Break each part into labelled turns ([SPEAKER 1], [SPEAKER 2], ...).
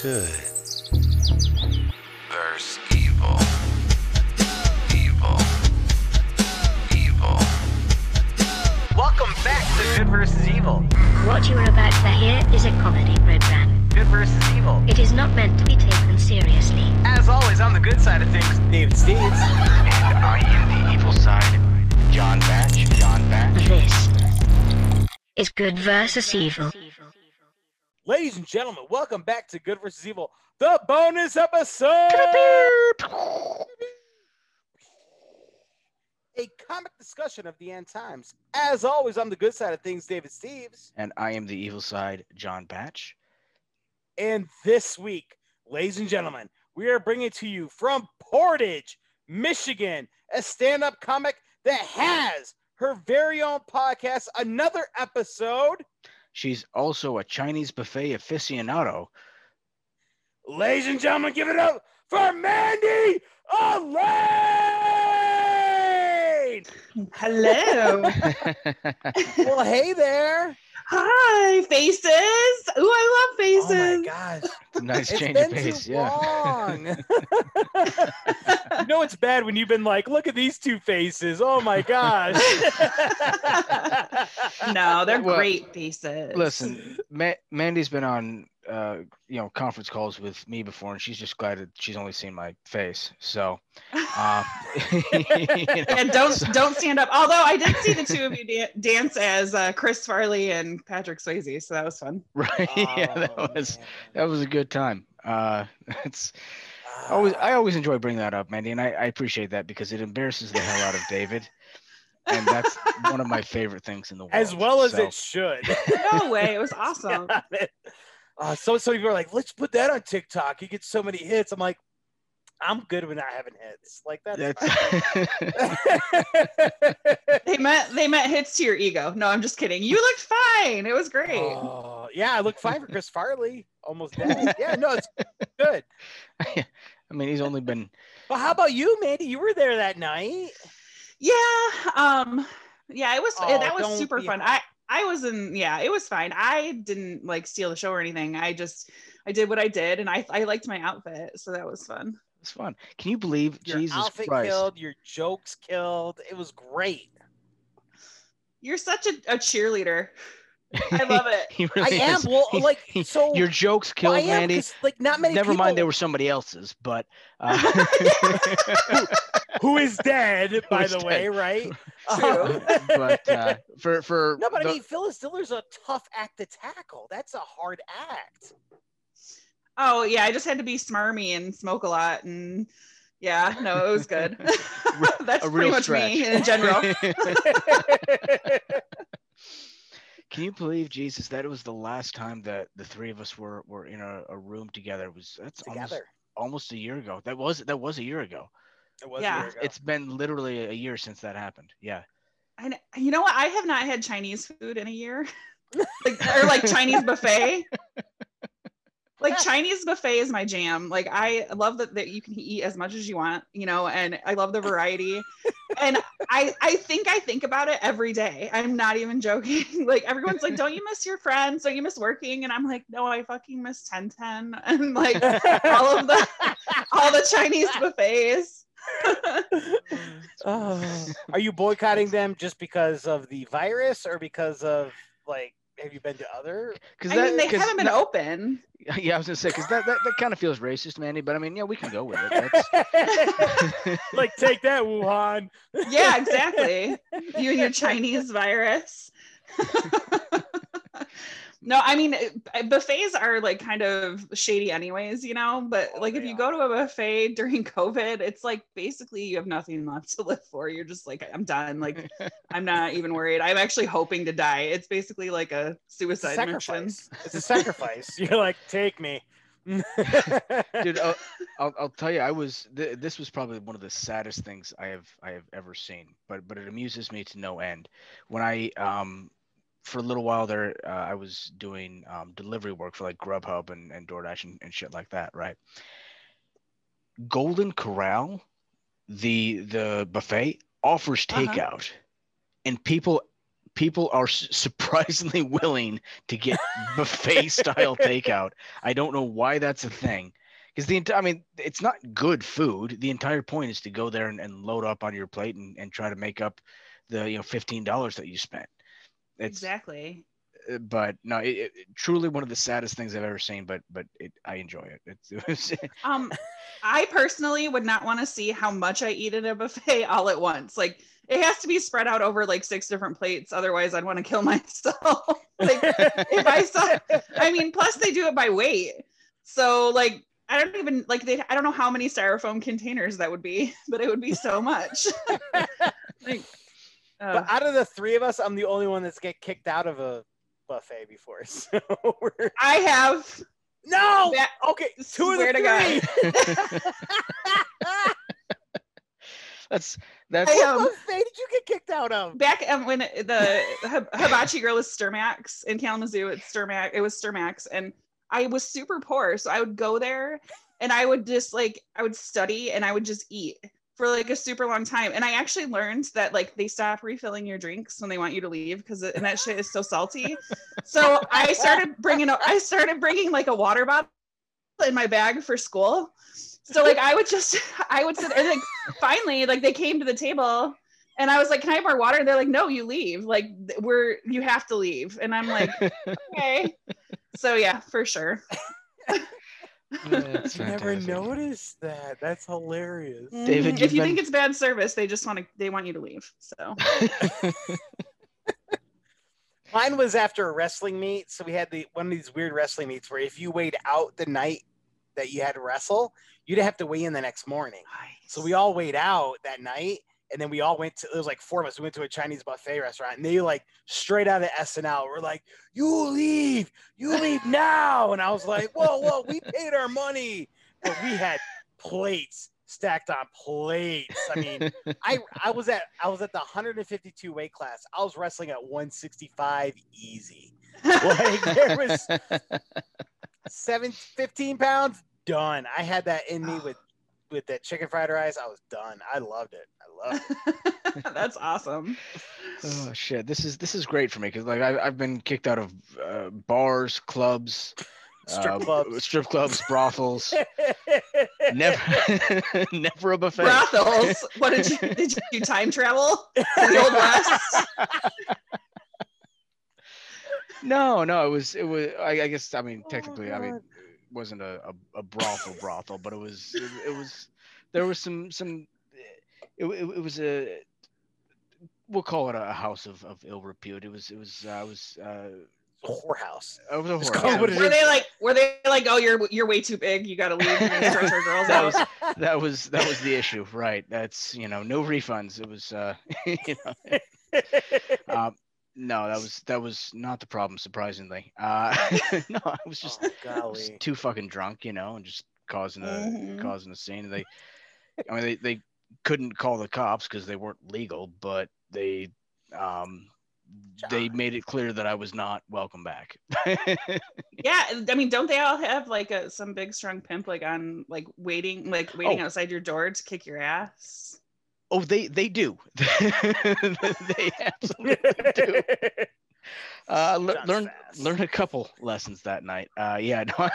[SPEAKER 1] Good.
[SPEAKER 2] Verse evil. Evil. Evil.
[SPEAKER 3] Welcome back to Good versus Evil.
[SPEAKER 4] What you are about to hear is a comedy program.
[SPEAKER 3] Good versus Evil.
[SPEAKER 4] It is not meant to be taken seriously.
[SPEAKER 3] As always, on the good side of things, David Steves.
[SPEAKER 2] And I am the evil side. John Batch. John Batch.
[SPEAKER 4] This is Good versus Evil.
[SPEAKER 3] Ladies and gentlemen, welcome back to Good versus Evil, the bonus episode. A comic discussion of the end times. As always, on the good side of things, David Steves.
[SPEAKER 5] And I am the evil side, John Batch.
[SPEAKER 3] And this week, ladies and gentlemen, we are bringing to you from Portage, Michigan, a stand up comic that has her very own podcast, another episode.
[SPEAKER 5] She's also a Chinese buffet aficionado.
[SPEAKER 3] Ladies and gentlemen, give it up for Mandy Elaine.
[SPEAKER 6] Hello.
[SPEAKER 3] well, hey there.
[SPEAKER 6] Hi, faces. Ooh, I love
[SPEAKER 3] oh
[SPEAKER 6] faces. Oh faces.
[SPEAKER 3] my gosh.
[SPEAKER 5] nice
[SPEAKER 3] It's
[SPEAKER 5] change
[SPEAKER 3] been
[SPEAKER 5] of pace.
[SPEAKER 3] too
[SPEAKER 5] Yeah.
[SPEAKER 3] long. you know it's bad when you've been like, look at these two faces. Oh my gosh.
[SPEAKER 6] no, they're
[SPEAKER 5] Well,
[SPEAKER 6] great faces.
[SPEAKER 5] Listen, Ma- Mandy's been on, uh, you know, conference calls with me before, and she's just glad that she's only seen my face. So, uh, you know,
[SPEAKER 6] And don't
[SPEAKER 5] so-
[SPEAKER 6] don't stand up. Although I did see the two of you da- dance as uh, Chris Farley and Patrick Swayze, so that was fun.
[SPEAKER 5] right? yeah, that
[SPEAKER 3] Oh,
[SPEAKER 5] was
[SPEAKER 3] man.
[SPEAKER 5] that was a good time. Uh, it's always I always enjoy bringing that up, Mandy, and I, I appreciate that because it embarrasses the hell out of David, and that's one of my favorite things in the world.
[SPEAKER 3] as well as
[SPEAKER 5] So-
[SPEAKER 3] it should.
[SPEAKER 6] No way, it was awesome.
[SPEAKER 3] Uh, so so people are like, let's put that on TikTok. You get so many hits. I'm like, I'm good with not having hits. Like that's,
[SPEAKER 5] That's
[SPEAKER 6] They meant they meant hits to your ego. No, I'm just kidding. You looked fine. It was great.
[SPEAKER 3] Oh, yeah, I look fine for Chris Farley. Almost dead. Yeah, no, it's good.
[SPEAKER 5] I mean, he's only been
[SPEAKER 3] Well, how about you, Mandy? You were there that night.
[SPEAKER 6] Yeah. Um. Yeah, it was.
[SPEAKER 3] Oh,
[SPEAKER 6] that was super
[SPEAKER 3] be
[SPEAKER 6] fun. I I wasn't, Yeah, it was fine. I didn't like steal the show or anything. I just I did what I did, and I I liked my outfit, so that was fun.
[SPEAKER 5] it's fun. Can you believe
[SPEAKER 3] Your
[SPEAKER 5] Jesus
[SPEAKER 3] outfit
[SPEAKER 5] Christ?
[SPEAKER 3] killed. Your jokes killed. It was great.
[SPEAKER 6] You're such a, a cheerleader. I love it.
[SPEAKER 5] He
[SPEAKER 3] I am.
[SPEAKER 5] is.
[SPEAKER 3] Well,
[SPEAKER 5] He-
[SPEAKER 3] like so.
[SPEAKER 5] your jokes
[SPEAKER 3] well,
[SPEAKER 5] killed,
[SPEAKER 3] I am,
[SPEAKER 5] Mandy.
[SPEAKER 3] 'cause, Like not many.
[SPEAKER 5] Never
[SPEAKER 3] people,
[SPEAKER 5] mind, they were somebody else's, but uh,
[SPEAKER 3] who is dead, by
[SPEAKER 5] is
[SPEAKER 3] the way, right?
[SPEAKER 6] True.
[SPEAKER 5] but uh, for for
[SPEAKER 3] no, but I mean, Phyllis Diller's a tough act to tackle. That's a hard act.
[SPEAKER 6] Oh yeah, I just had to be smarmy and smoke a lot, and yeah, no, it was good. That's
[SPEAKER 5] a
[SPEAKER 6] pretty
[SPEAKER 5] real
[SPEAKER 6] much me in general.
[SPEAKER 5] Can you believe Jesus? That was the last time that the three of us were were in a, a room together. It was that's almost
[SPEAKER 3] Together.
[SPEAKER 5] almost a year ago. That was that was a year ago.
[SPEAKER 3] It was a
[SPEAKER 6] Yeah.
[SPEAKER 3] year ago.
[SPEAKER 5] It's been literally a year since that happened. Yeah.
[SPEAKER 6] I, kn- you know what? I have not had Chinese food in a year, like or like Chinese buffet. Like Chinese buffet is my jam. Like I love that, that you can eat as much as you want, you know, and I love the variety. and I I think I think about it every day. I'm not even joking. like everyone's like, "Don't you miss your friends? Don't you miss working?" And I'm like, "No, I fucking miss 1010 and like all of the all the Chinese buffets."
[SPEAKER 3] Oh. Are you boycotting them just because of the virus or because of like have you been to other
[SPEAKER 5] Because
[SPEAKER 6] I mean, they haven't been open.
[SPEAKER 5] Yeah, I was gonna say because that, that, that kind of feels racist, Mandy. But I mean, yeah, we can go with it. That's...
[SPEAKER 3] like take that Wuhan.
[SPEAKER 6] Yeah, exactly. you and your Chinese virus. No, I mean uh, buffets are like kind of shady anyways, you know, but
[SPEAKER 3] Oh,
[SPEAKER 6] like if
[SPEAKER 3] they
[SPEAKER 6] you go to a buffet during COVID, it's like basically you have nothing left to live for. You're just like I'm done. Like I'm not even worried. I'm actually hoping to die. It's basically like a
[SPEAKER 3] It's a
[SPEAKER 6] suicide mission.
[SPEAKER 3] It's a sacrifice. You're like, take me.
[SPEAKER 5] dude uh, I'll, I'll tell you i was th- this was probably one of the saddest things i have i have ever seen but but it amuses me to no end when i um for a little while there uh, i was doing um, delivery work for like grubhub and, and doordash and, and shit like that right golden corral the the buffet offers
[SPEAKER 6] Uh-huh.
[SPEAKER 5] takeout and people people are surprisingly willing to get buffet style takeout. I don't know why that's a thing. Because the entire, I mean, it's not good food. The entire point is to go there and, and load up on your plate and, and try to make up the you know fifteen dollars that you spent. It's
[SPEAKER 6] exactly.
[SPEAKER 5] uh, but no, it, it, truly one of the saddest things I've ever seen. But but it, I enjoy it. It's, it was,
[SPEAKER 6] Um, I personally would not want to see how much I eat at a buffet all at once. Like it has to be spread out over like six different plates. Otherwise, I'd want to kill myself. like if I saw, I mean, plus they do it by weight. So like I don't even like they. I don't know how many styrofoam containers that would be, but it would be so much. like,
[SPEAKER 3] But out of the three of us, I'm the only one that's get kicked out of a buffet before. So we're
[SPEAKER 6] I have.
[SPEAKER 3] no.
[SPEAKER 6] That-
[SPEAKER 3] okay, two of
[SPEAKER 6] Swear
[SPEAKER 3] the
[SPEAKER 6] to God.
[SPEAKER 3] three.
[SPEAKER 5] that's that's
[SPEAKER 6] I,
[SPEAKER 3] what
[SPEAKER 6] um,
[SPEAKER 3] buffet did you get kicked out of?
[SPEAKER 6] back um, when the hib- hibachi girl was Sturmax in Kalamazoo, it's Sturmax. It was Sturmax, and I was super poor, so I would go there and I would just like I would study and I would just eat for like a super long time. And I actually learned that like they stop refilling your drinks when they want you to leave because and that shit is so salty. So I started bringing a, I started bringing like a water bottle in my bag for school. So like I would just I would sit and like finally like they came to the table and I was like, "Can I have more water?" And they're like, "No, you leave. Like we're you have to leave." And I'm like, "Okay." So yeah, for sure.
[SPEAKER 5] That's
[SPEAKER 3] never noticed that. That's hilarious.
[SPEAKER 5] David,
[SPEAKER 6] Mhm.
[SPEAKER 5] you've
[SPEAKER 6] if you
[SPEAKER 5] been-
[SPEAKER 6] think it's bad service, they just want to they want you to leave. So
[SPEAKER 3] Mine was after a wrestling meet, so we had the one of these weird wrestling meets where if you weighed out the night that you had to wrestle, you'd have to weigh in the next morning. So we all weighed out that night, and then we all went to. It was like four of us. We went to a Chinese buffet restaurant, and they like straight out of SNL were like, "You leave, you leave now," and I was like, "Whoa, whoa, we paid our money, but we had plates stacked on plates. I mean, I I was at I was at the 152 weight class. I was wrestling at 165 easy. Like there was seven, 15 pounds done. I had that in me with with that chicken fried rice. I was done. I loved it. I loved it.
[SPEAKER 6] that's awesome.
[SPEAKER 5] oh shit, this is this is great for me because like I, I've been kicked out of uh, bars, clubs,
[SPEAKER 3] Strip
[SPEAKER 5] uh,
[SPEAKER 3] clubs.
[SPEAKER 5] strip clubs, brothels. never, never a buffet.
[SPEAKER 6] Brothels. What did you did you time travel? To the old west?
[SPEAKER 5] No, no, it was it was. I, I guess I mean
[SPEAKER 3] Oh,
[SPEAKER 5] technically, I mean,
[SPEAKER 3] God.
[SPEAKER 5] it wasn't a, a, a brothel brothel, but it was it, it was there was some some it, it, it was a we'll call it a house of, of ill repute. It was it was uh, was uh,
[SPEAKER 3] whorehouse.
[SPEAKER 5] it was a
[SPEAKER 3] It's
[SPEAKER 5] horror.
[SPEAKER 3] called it
[SPEAKER 6] Were
[SPEAKER 3] is.
[SPEAKER 6] they like were they like, oh you're you're way too big, you gotta leave, you're gonna stretch our girls
[SPEAKER 5] that
[SPEAKER 6] out?
[SPEAKER 5] was that was that was the issue, right? That's you know no refunds. It was uh, you know um, no, that was that was not the problem. Surprisingly, uh, no, I was just
[SPEAKER 3] oh,
[SPEAKER 5] I was too fucking drunk, you know, and just causing a
[SPEAKER 6] Mhm.
[SPEAKER 5] causing a scene. They, I mean, they they couldn't call the cops because they weren't legal, but they um they made it clear that I was not welcome back.
[SPEAKER 6] Yeah, I mean, don't they all have like a some big strong pimp like on like waiting like waiting
[SPEAKER 5] Oh.
[SPEAKER 6] outside your door to kick your ass?
[SPEAKER 5] Oh, they they do. they absolutely do. Uh, le- learn learn a couple lessons that night. Uh, yeah, no,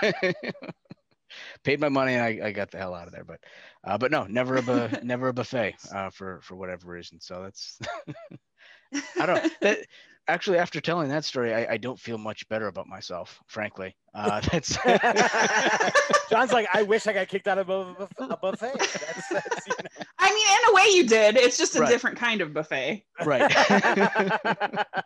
[SPEAKER 5] paid my money and I, I got the hell out of there. But uh, but no, never a bu- never a buffet uh, for for whatever reason. So that's I don't that actually after telling that story, I, I don't feel much better about myself, frankly. Uh, that's
[SPEAKER 3] John's like, I wish I got kicked out of a, a buffet. That's, that's you
[SPEAKER 6] I mean, in a way you did. It's just a
[SPEAKER 5] Right.
[SPEAKER 6] different kind of buffet.
[SPEAKER 5] right.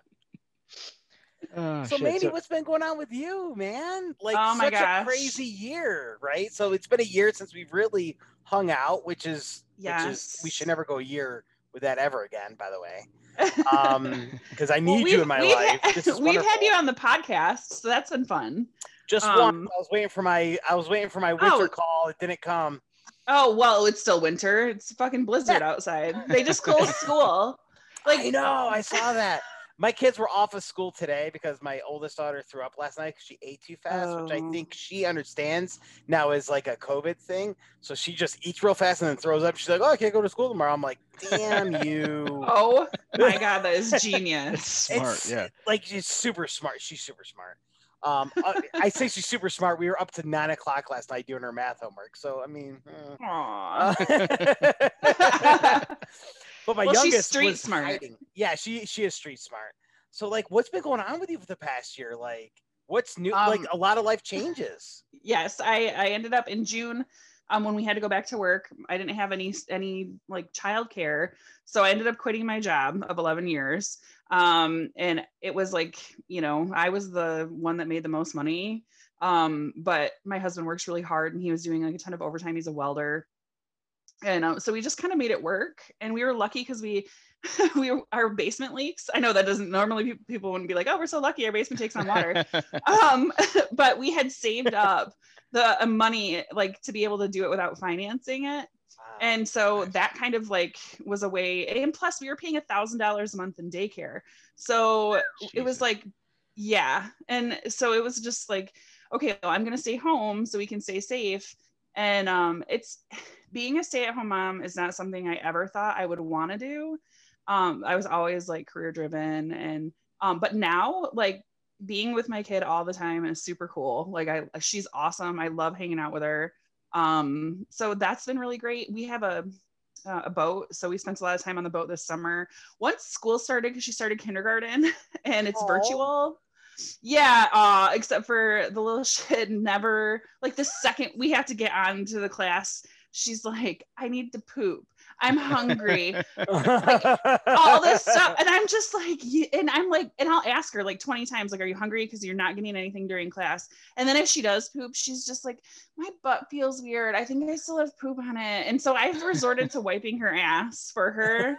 [SPEAKER 5] Oh,
[SPEAKER 3] so,
[SPEAKER 5] shit,
[SPEAKER 3] Mandy,
[SPEAKER 5] so-
[SPEAKER 3] what's been going on with you, man? Like,
[SPEAKER 6] Oh my
[SPEAKER 3] such
[SPEAKER 6] gosh.
[SPEAKER 3] a crazy year, right? So it's been a year since we've really hung out, which is, which is, we should never go a year with that ever again. By the way, um, because I need
[SPEAKER 6] Well,
[SPEAKER 3] you in my
[SPEAKER 6] we've
[SPEAKER 3] life.
[SPEAKER 6] had-
[SPEAKER 3] This is
[SPEAKER 6] we've had you on the podcast, so that's been fun.
[SPEAKER 3] Just
[SPEAKER 6] um,
[SPEAKER 3] one. I was waiting for my. I was waiting for my winter
[SPEAKER 6] Oh.
[SPEAKER 3] call. It didn't come.
[SPEAKER 6] Oh well, it's still winter. It's fucking blizzard outside. They just closed school.
[SPEAKER 3] Like,
[SPEAKER 6] Like
[SPEAKER 3] I know. I saw that. My kids were off of school today because my oldest daughter threw up last night because she ate too fast, which I
[SPEAKER 6] Oh.
[SPEAKER 3] think she understands now is like a COVID thing. So she just eats real fast and then throws up. She's like, "Oh, I can't go to school tomorrow." I'm like, "Damn you!"
[SPEAKER 6] Oh my god, that is genius.
[SPEAKER 5] Smart.
[SPEAKER 3] It's-
[SPEAKER 5] yeah.
[SPEAKER 3] like she's super smart. She's super smart. Um, uh, I say she's super smart. We were up to nine o'clock last night doing her math homework. So I mean.
[SPEAKER 6] Aw.
[SPEAKER 3] Uh, but my
[SPEAKER 6] Well, she's
[SPEAKER 3] youngest
[SPEAKER 6] street
[SPEAKER 3] was
[SPEAKER 6] smart.
[SPEAKER 3] hiding. Yeah, she she is street smart. So like, what's been going on with you for the past year? Like, what's new? like,
[SPEAKER 6] Um,
[SPEAKER 3] a lot of life changes.
[SPEAKER 6] yes, I I ended up in June um when we had to go back to work. I didn't have any any like childcare, so I ended up quitting my job of 11 years. Um and it was like, you know, I was the one that made the most money. Um but my husband works really hard and he was doing like a ton of overtime. He's a welder. And um, so we just kind of made it work and we were lucky because we we were, our basement leaks. I know that doesn't normally pe- people wouldn't be like, "Oh, we're so lucky our basement takes on water." um but we had saved up the uh, money like to be able to do it without financing it and so that kind of like was a way and plus we were paying a thousand dollars a month in daycare so it was like yeah and so it was just like okay well, i'm gonna stay home so we can stay safe and um it's being a stay-at-home mom is not something i ever thought i would want to do. Um i was always like career driven and um but now like being with my kid all the time is super cool. Like i she's awesome. I love hanging out with her. Um so that's been really great. We have a uh, a boat so we spent a lot of time on the boat this summer. Once school started because she started kindergarten and it's
[SPEAKER 3] Aw.
[SPEAKER 6] virtual. Yeah uh except for the little shit never like the second we have to get on to the class she's like i need to poop. I'm hungry. All this stuff. And i'm just like and i'm like and i'll ask her like 20 times like are you hungry? Because you're not getting anything during class. And then if she does poop she's just like my butt feels weird. I think i still have poop on it. And so i've resorted to wiping her ass for her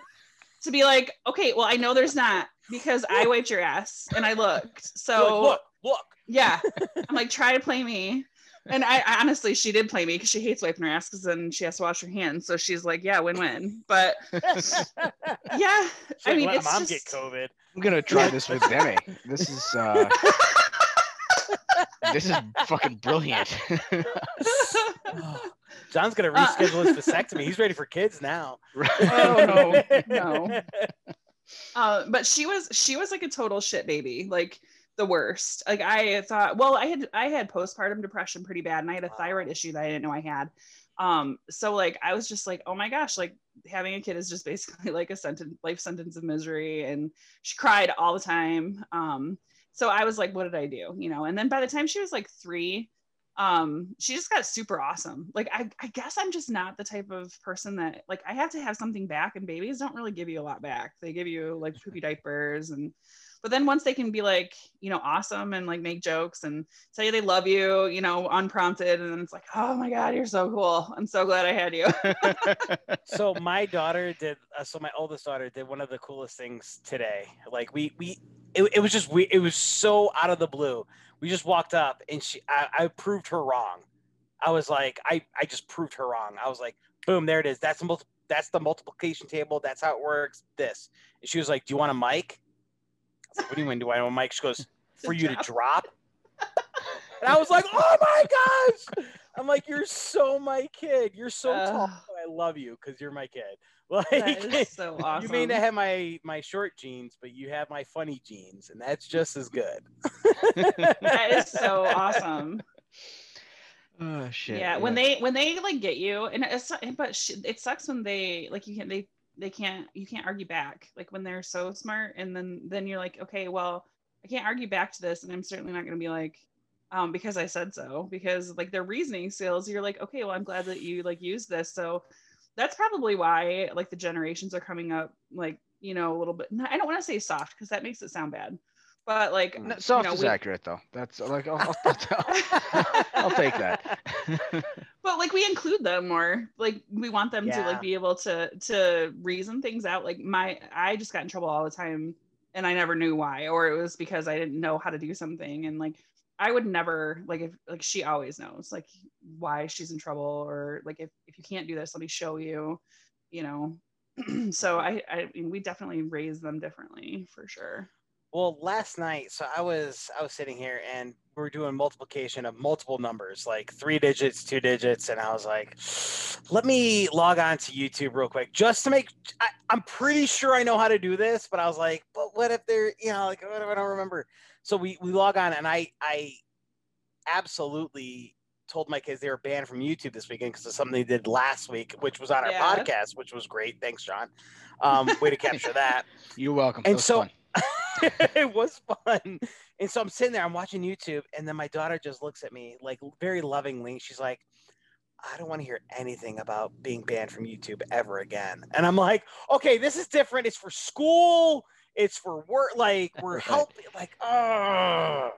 [SPEAKER 6] to be like okay well i know there's not because i wiped your ass and i looked. So
[SPEAKER 3] look, look.
[SPEAKER 6] yeah. I'm like try to play me and I, I honestly she did play me because she hates wiping her ass because then she has to wash her hands so she's like yeah win-win but yeah i
[SPEAKER 3] She's
[SPEAKER 6] mean
[SPEAKER 3] like, "Let
[SPEAKER 6] it's
[SPEAKER 3] mom
[SPEAKER 6] just
[SPEAKER 3] get COVID.
[SPEAKER 5] I'm gonna try this with Demi. This is uh this is fucking brilliant.
[SPEAKER 3] John's gonna
[SPEAKER 6] Uh,
[SPEAKER 3] reschedule his vasectomy. He's ready for kids now.
[SPEAKER 6] Oh, no, no. uh, but she was she was like a total shit baby like the worst. Like i thought well i had i had postpartum depression pretty bad and i had a thyroid issue that i didn't know i had. Um so like i was just like oh my gosh like having a kid is just basically like a sentence life sentence of misery and she cried all the time. Um so i was like what did i do you know? And then by the time she was like three um she just got super awesome. Like I, I guess i'm just not the type of person that like i have to have something back and babies don't really give you a lot back. They give you like poopy diapers and but then once they can be like you know awesome and like make jokes and tell you they love you you know unprompted and then it's like oh my god you're so cool. I'm so glad i had you.
[SPEAKER 3] So my daughter did uh, so my oldest daughter did one of the coolest things today. Like we we it, it was just we it was so out of the blue. We just walked up and she I, I proved her wrong. I was like i i just proved her wrong. I was like boom there it is. That's the that's the multiplication table. That's how it works. This. And she was like do you want a mic what do you mean? Do i a mic she goes for you to drop? And i was like oh my gosh! I'm like you're so my kid. You're so tall I love you because you're my kid. Like
[SPEAKER 6] so awesome
[SPEAKER 3] you may not have my my short jeans, but you have my funny jeans, and that's just as good.
[SPEAKER 6] that is so awesome.
[SPEAKER 5] Oh shit.
[SPEAKER 6] yeah, when they when they like get you and it's but sh- it sucks when they like you can't they they can't you can't argue back like when they're so smart and then then you're like okay well i can't argue back to this and i'm certainly not going to be like um because i said so because like their reasoning skills you're like okay well i'm glad that you like use this so that's probably why like the generations are coming up like you know a little bit i don't want to say soft because that makes it sound bad but like
[SPEAKER 5] No, mm,
[SPEAKER 6] you
[SPEAKER 5] soft
[SPEAKER 6] know,
[SPEAKER 5] is
[SPEAKER 6] we-
[SPEAKER 5] accurate though. That's like I'll, I'll, I'll, I'll take that.
[SPEAKER 6] but like we include them more. Like we want them to like be able to to reason things out. Like my i just got in trouble all the time and i never knew why or it was because i didn't know how to do something and like i would never like if like she always knows like why she's in trouble or like if, if you can't do this let me show you you know. So i i mean we definitely raise them differently for sure
[SPEAKER 3] Well, last night, so I was I was sitting here and we are doing multiplication of multiple numbers, like three digits, two digits, and I was like, let me log on to YouTube real quick just to make. I, I'm pretty sure I know how to do this, but I was like, but what if they're, you know, like what if I don't remember? So we we log on, and I I absolutely told my kids they were banned from YouTube this weekend because of something they did last week, which was on our
[SPEAKER 6] Yeah.
[SPEAKER 3] podcast, which was great. Thanks, John. Um, way to capture that.
[SPEAKER 5] You're welcome.
[SPEAKER 3] And so
[SPEAKER 5] fun.
[SPEAKER 3] it was fun. And so I'm sitting there, I'm watching YouTube, and then my daughter just looks at me like very lovingly. She's like, I don't want to hear anything about being banned from YouTube ever again. And I'm like, okay, this is different. It's for school, it's for work. Like, we're
[SPEAKER 5] Right.
[SPEAKER 3] helping. Like, oh,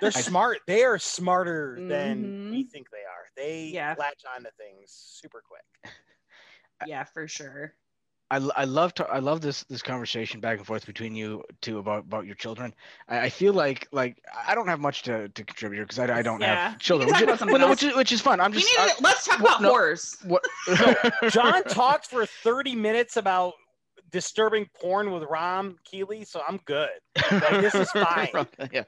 [SPEAKER 3] they're smart. They are smarter than mm-hmm.
[SPEAKER 6] we
[SPEAKER 3] think they are. They
[SPEAKER 6] Yeah.
[SPEAKER 3] latch on to things super quick.
[SPEAKER 6] Yeah, for sure.
[SPEAKER 5] I, l- I love to I love this this conversation back and forth between you two about about your children. I, I feel like like I don't have much to, to contribute because I, I don't
[SPEAKER 6] Yeah,
[SPEAKER 5] have children,
[SPEAKER 6] we
[SPEAKER 5] which is, well, which is which is fun. I'm just
[SPEAKER 6] need
[SPEAKER 5] I-
[SPEAKER 6] to, let's talk
[SPEAKER 5] what-
[SPEAKER 6] about
[SPEAKER 5] no.
[SPEAKER 6] horrors.
[SPEAKER 5] what
[SPEAKER 3] John talked for 30 minutes about disturbing porn with Rom Keeley, so I'm good. Like, this is fine.
[SPEAKER 5] yeah.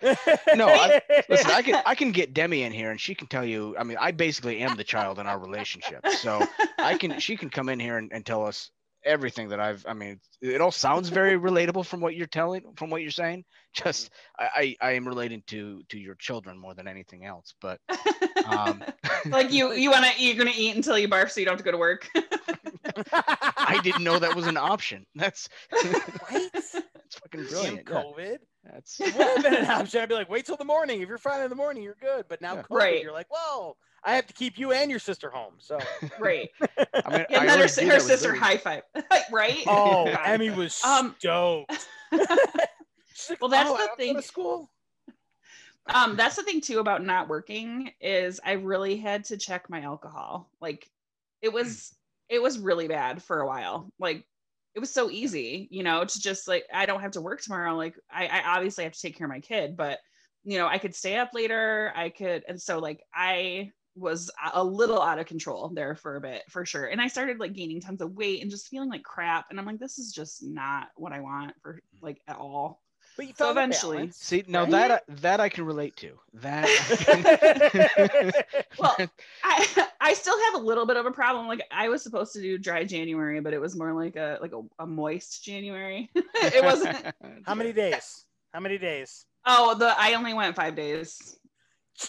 [SPEAKER 5] No, I- Listen, I can I can get Demi in here and she can tell you. I mean, I basically am the child in our relationship, so I can she can come in here and, and tell us everything that I've. I mean, it all sounds very relatable from what you're telling, from what you're saying. Just I I, I am relating to to your children more than anything else. But um,
[SPEAKER 6] like you, you want to, you're gonna eat until you barf, so you don't have to go to work.
[SPEAKER 5] I didn't know that was an option. That's
[SPEAKER 3] Right?
[SPEAKER 5] that's fucking
[SPEAKER 3] Damn
[SPEAKER 5] brilliant. Yeah,
[SPEAKER 3] COVID.
[SPEAKER 5] That's
[SPEAKER 3] It would have been an option. I'd be like, wait till the morning. If you're fine in the morning, you're good. But now
[SPEAKER 5] Yeah.
[SPEAKER 3] COVID,
[SPEAKER 6] Right.
[SPEAKER 3] you're like, whoa, I have to keep you and your sister home. So,
[SPEAKER 6] right.
[SPEAKER 5] I mean,
[SPEAKER 6] Yeah,
[SPEAKER 5] I
[SPEAKER 6] then her,
[SPEAKER 5] already
[SPEAKER 6] si-
[SPEAKER 5] do
[SPEAKER 6] her sister
[SPEAKER 5] Lily.
[SPEAKER 6] high five. right.
[SPEAKER 3] oh, Emmy was
[SPEAKER 6] Um,
[SPEAKER 3] stoked. Like,
[SPEAKER 6] Well, that's
[SPEAKER 3] "Oh,
[SPEAKER 6] the
[SPEAKER 3] I don't
[SPEAKER 6] thing.
[SPEAKER 3] School.
[SPEAKER 6] um that's the thing too about not working is i really had to check my alcohol like it was it was really bad for a while like it was so easy you know to just like i don't have to work tomorrow like i, I obviously have to take care of my kid but you know i could stay up later i could and so like i was a- a little out of control there for a bit for sure and i started like gaining tons of weight and just feeling like crap and i'm like this is just not what i want for mm. like at all
[SPEAKER 3] But you
[SPEAKER 6] So eventually-
[SPEAKER 3] balance,
[SPEAKER 5] See, now
[SPEAKER 3] right?
[SPEAKER 5] that I- that I can relate to. That I
[SPEAKER 6] Well, I I still have a little bit of a problem. Like I was supposed to do dry January, but it was more like a like a, a moist January. it wasn't.
[SPEAKER 3] How many days? How many days?
[SPEAKER 6] Oh, the I only went five days.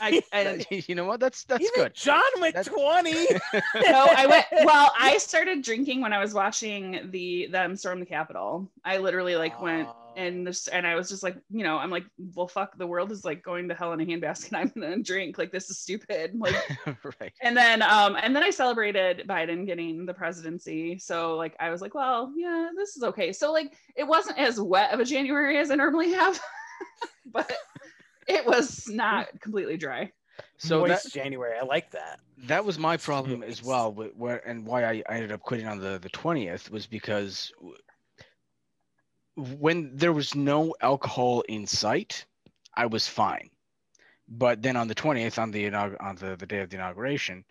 [SPEAKER 6] I, I
[SPEAKER 5] you know what? That's that's
[SPEAKER 3] Even
[SPEAKER 5] good.
[SPEAKER 3] John went
[SPEAKER 5] That's-
[SPEAKER 3] 20.
[SPEAKER 6] no, I went. Well, I started drinking when I was watching the them storm the Capitol. I literally like went and this, and I was just like, you know, I'm like, well, fuck, the world is like going to hell in a handbasket. I'm gonna drink. Like this is stupid. Like
[SPEAKER 5] right.
[SPEAKER 6] and then um and then i celebrated biden getting the presidency so like i was like well yeah this is okay so like it wasn't as wet of a january as i normally have but it was not completely dry
[SPEAKER 5] So that,
[SPEAKER 3] January. I like that.
[SPEAKER 5] that was my problem as well. With where and why I, I ended up quitting on the the twentieth was because w- when there was no alcohol in sight, I was fine. But then on the twentieth, on the on the, the day of the inauguration,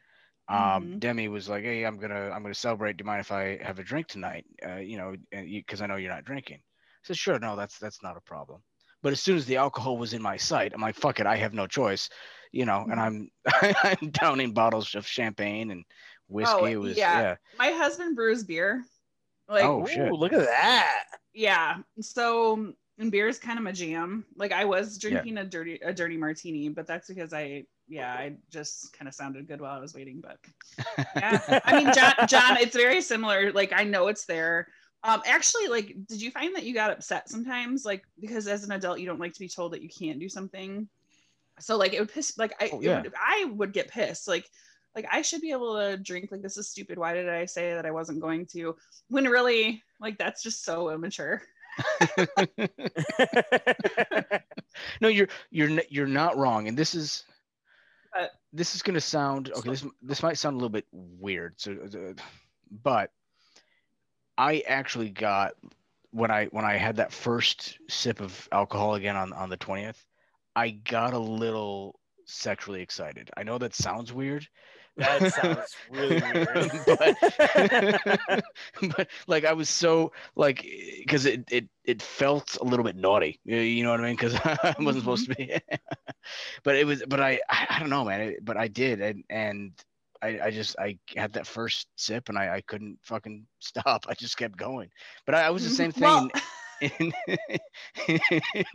[SPEAKER 5] um,
[SPEAKER 6] Mhm.
[SPEAKER 5] Demi was like, "Hey, I'm gonna I'm gonna celebrate. Do you mind if I have a drink tonight? Uh, you know, because I know you're not drinking." I said, "Sure, no, that's that's not a problem." But as soon as the alcohol was in my sight, I'm like, "Fuck it, I have no choice," you know. And I'm I'm downing bottles of champagne and whiskey.
[SPEAKER 6] Oh,
[SPEAKER 5] was
[SPEAKER 6] yeah.
[SPEAKER 5] yeah.
[SPEAKER 6] my husband brews beer like
[SPEAKER 5] Oh, shit.
[SPEAKER 3] Ooh, look at that.
[SPEAKER 6] yeah so and beer is kind of my jam like i was
[SPEAKER 5] Yeah.
[SPEAKER 6] drinking a dirty a dirty martini but that's because i yeah i just kind of sounded good while i was waiting but yeah i mean john john it's very similar like i know it's there um actually like did you find that you got upset sometimes like because as an adult you don't like to be told that you can't do something so like it would piss like i
[SPEAKER 5] Oh,
[SPEAKER 6] it
[SPEAKER 5] yeah.
[SPEAKER 6] would, i would get pissed like like i should be able to drink like this is stupid why did i say that i wasn't going to when really like that's just so immature
[SPEAKER 5] no, you're you're you're not wrong, and this is
[SPEAKER 6] But-
[SPEAKER 5] this is gonna sound okay. This this might sound a little bit weird, so uh, but I actually got when I when I had that first sip of alcohol again on on the twentieth, I got a little sexually excited. I know that sounds weird.
[SPEAKER 3] That sounds really weird.
[SPEAKER 5] but, but like I was so like eh, because it, it it felt a little bit naughty. You know what I mean? Because I wasn't supposed to mm-hmm. be. but it was. But I I, don't know, man. It- but I did, and and I I just I had that first sip, and I I couldn't fucking stop. I just kept going. But I, I was the mm-hmm. same thing.
[SPEAKER 6] Well,
[SPEAKER 5] in, in
[SPEAKER 6] did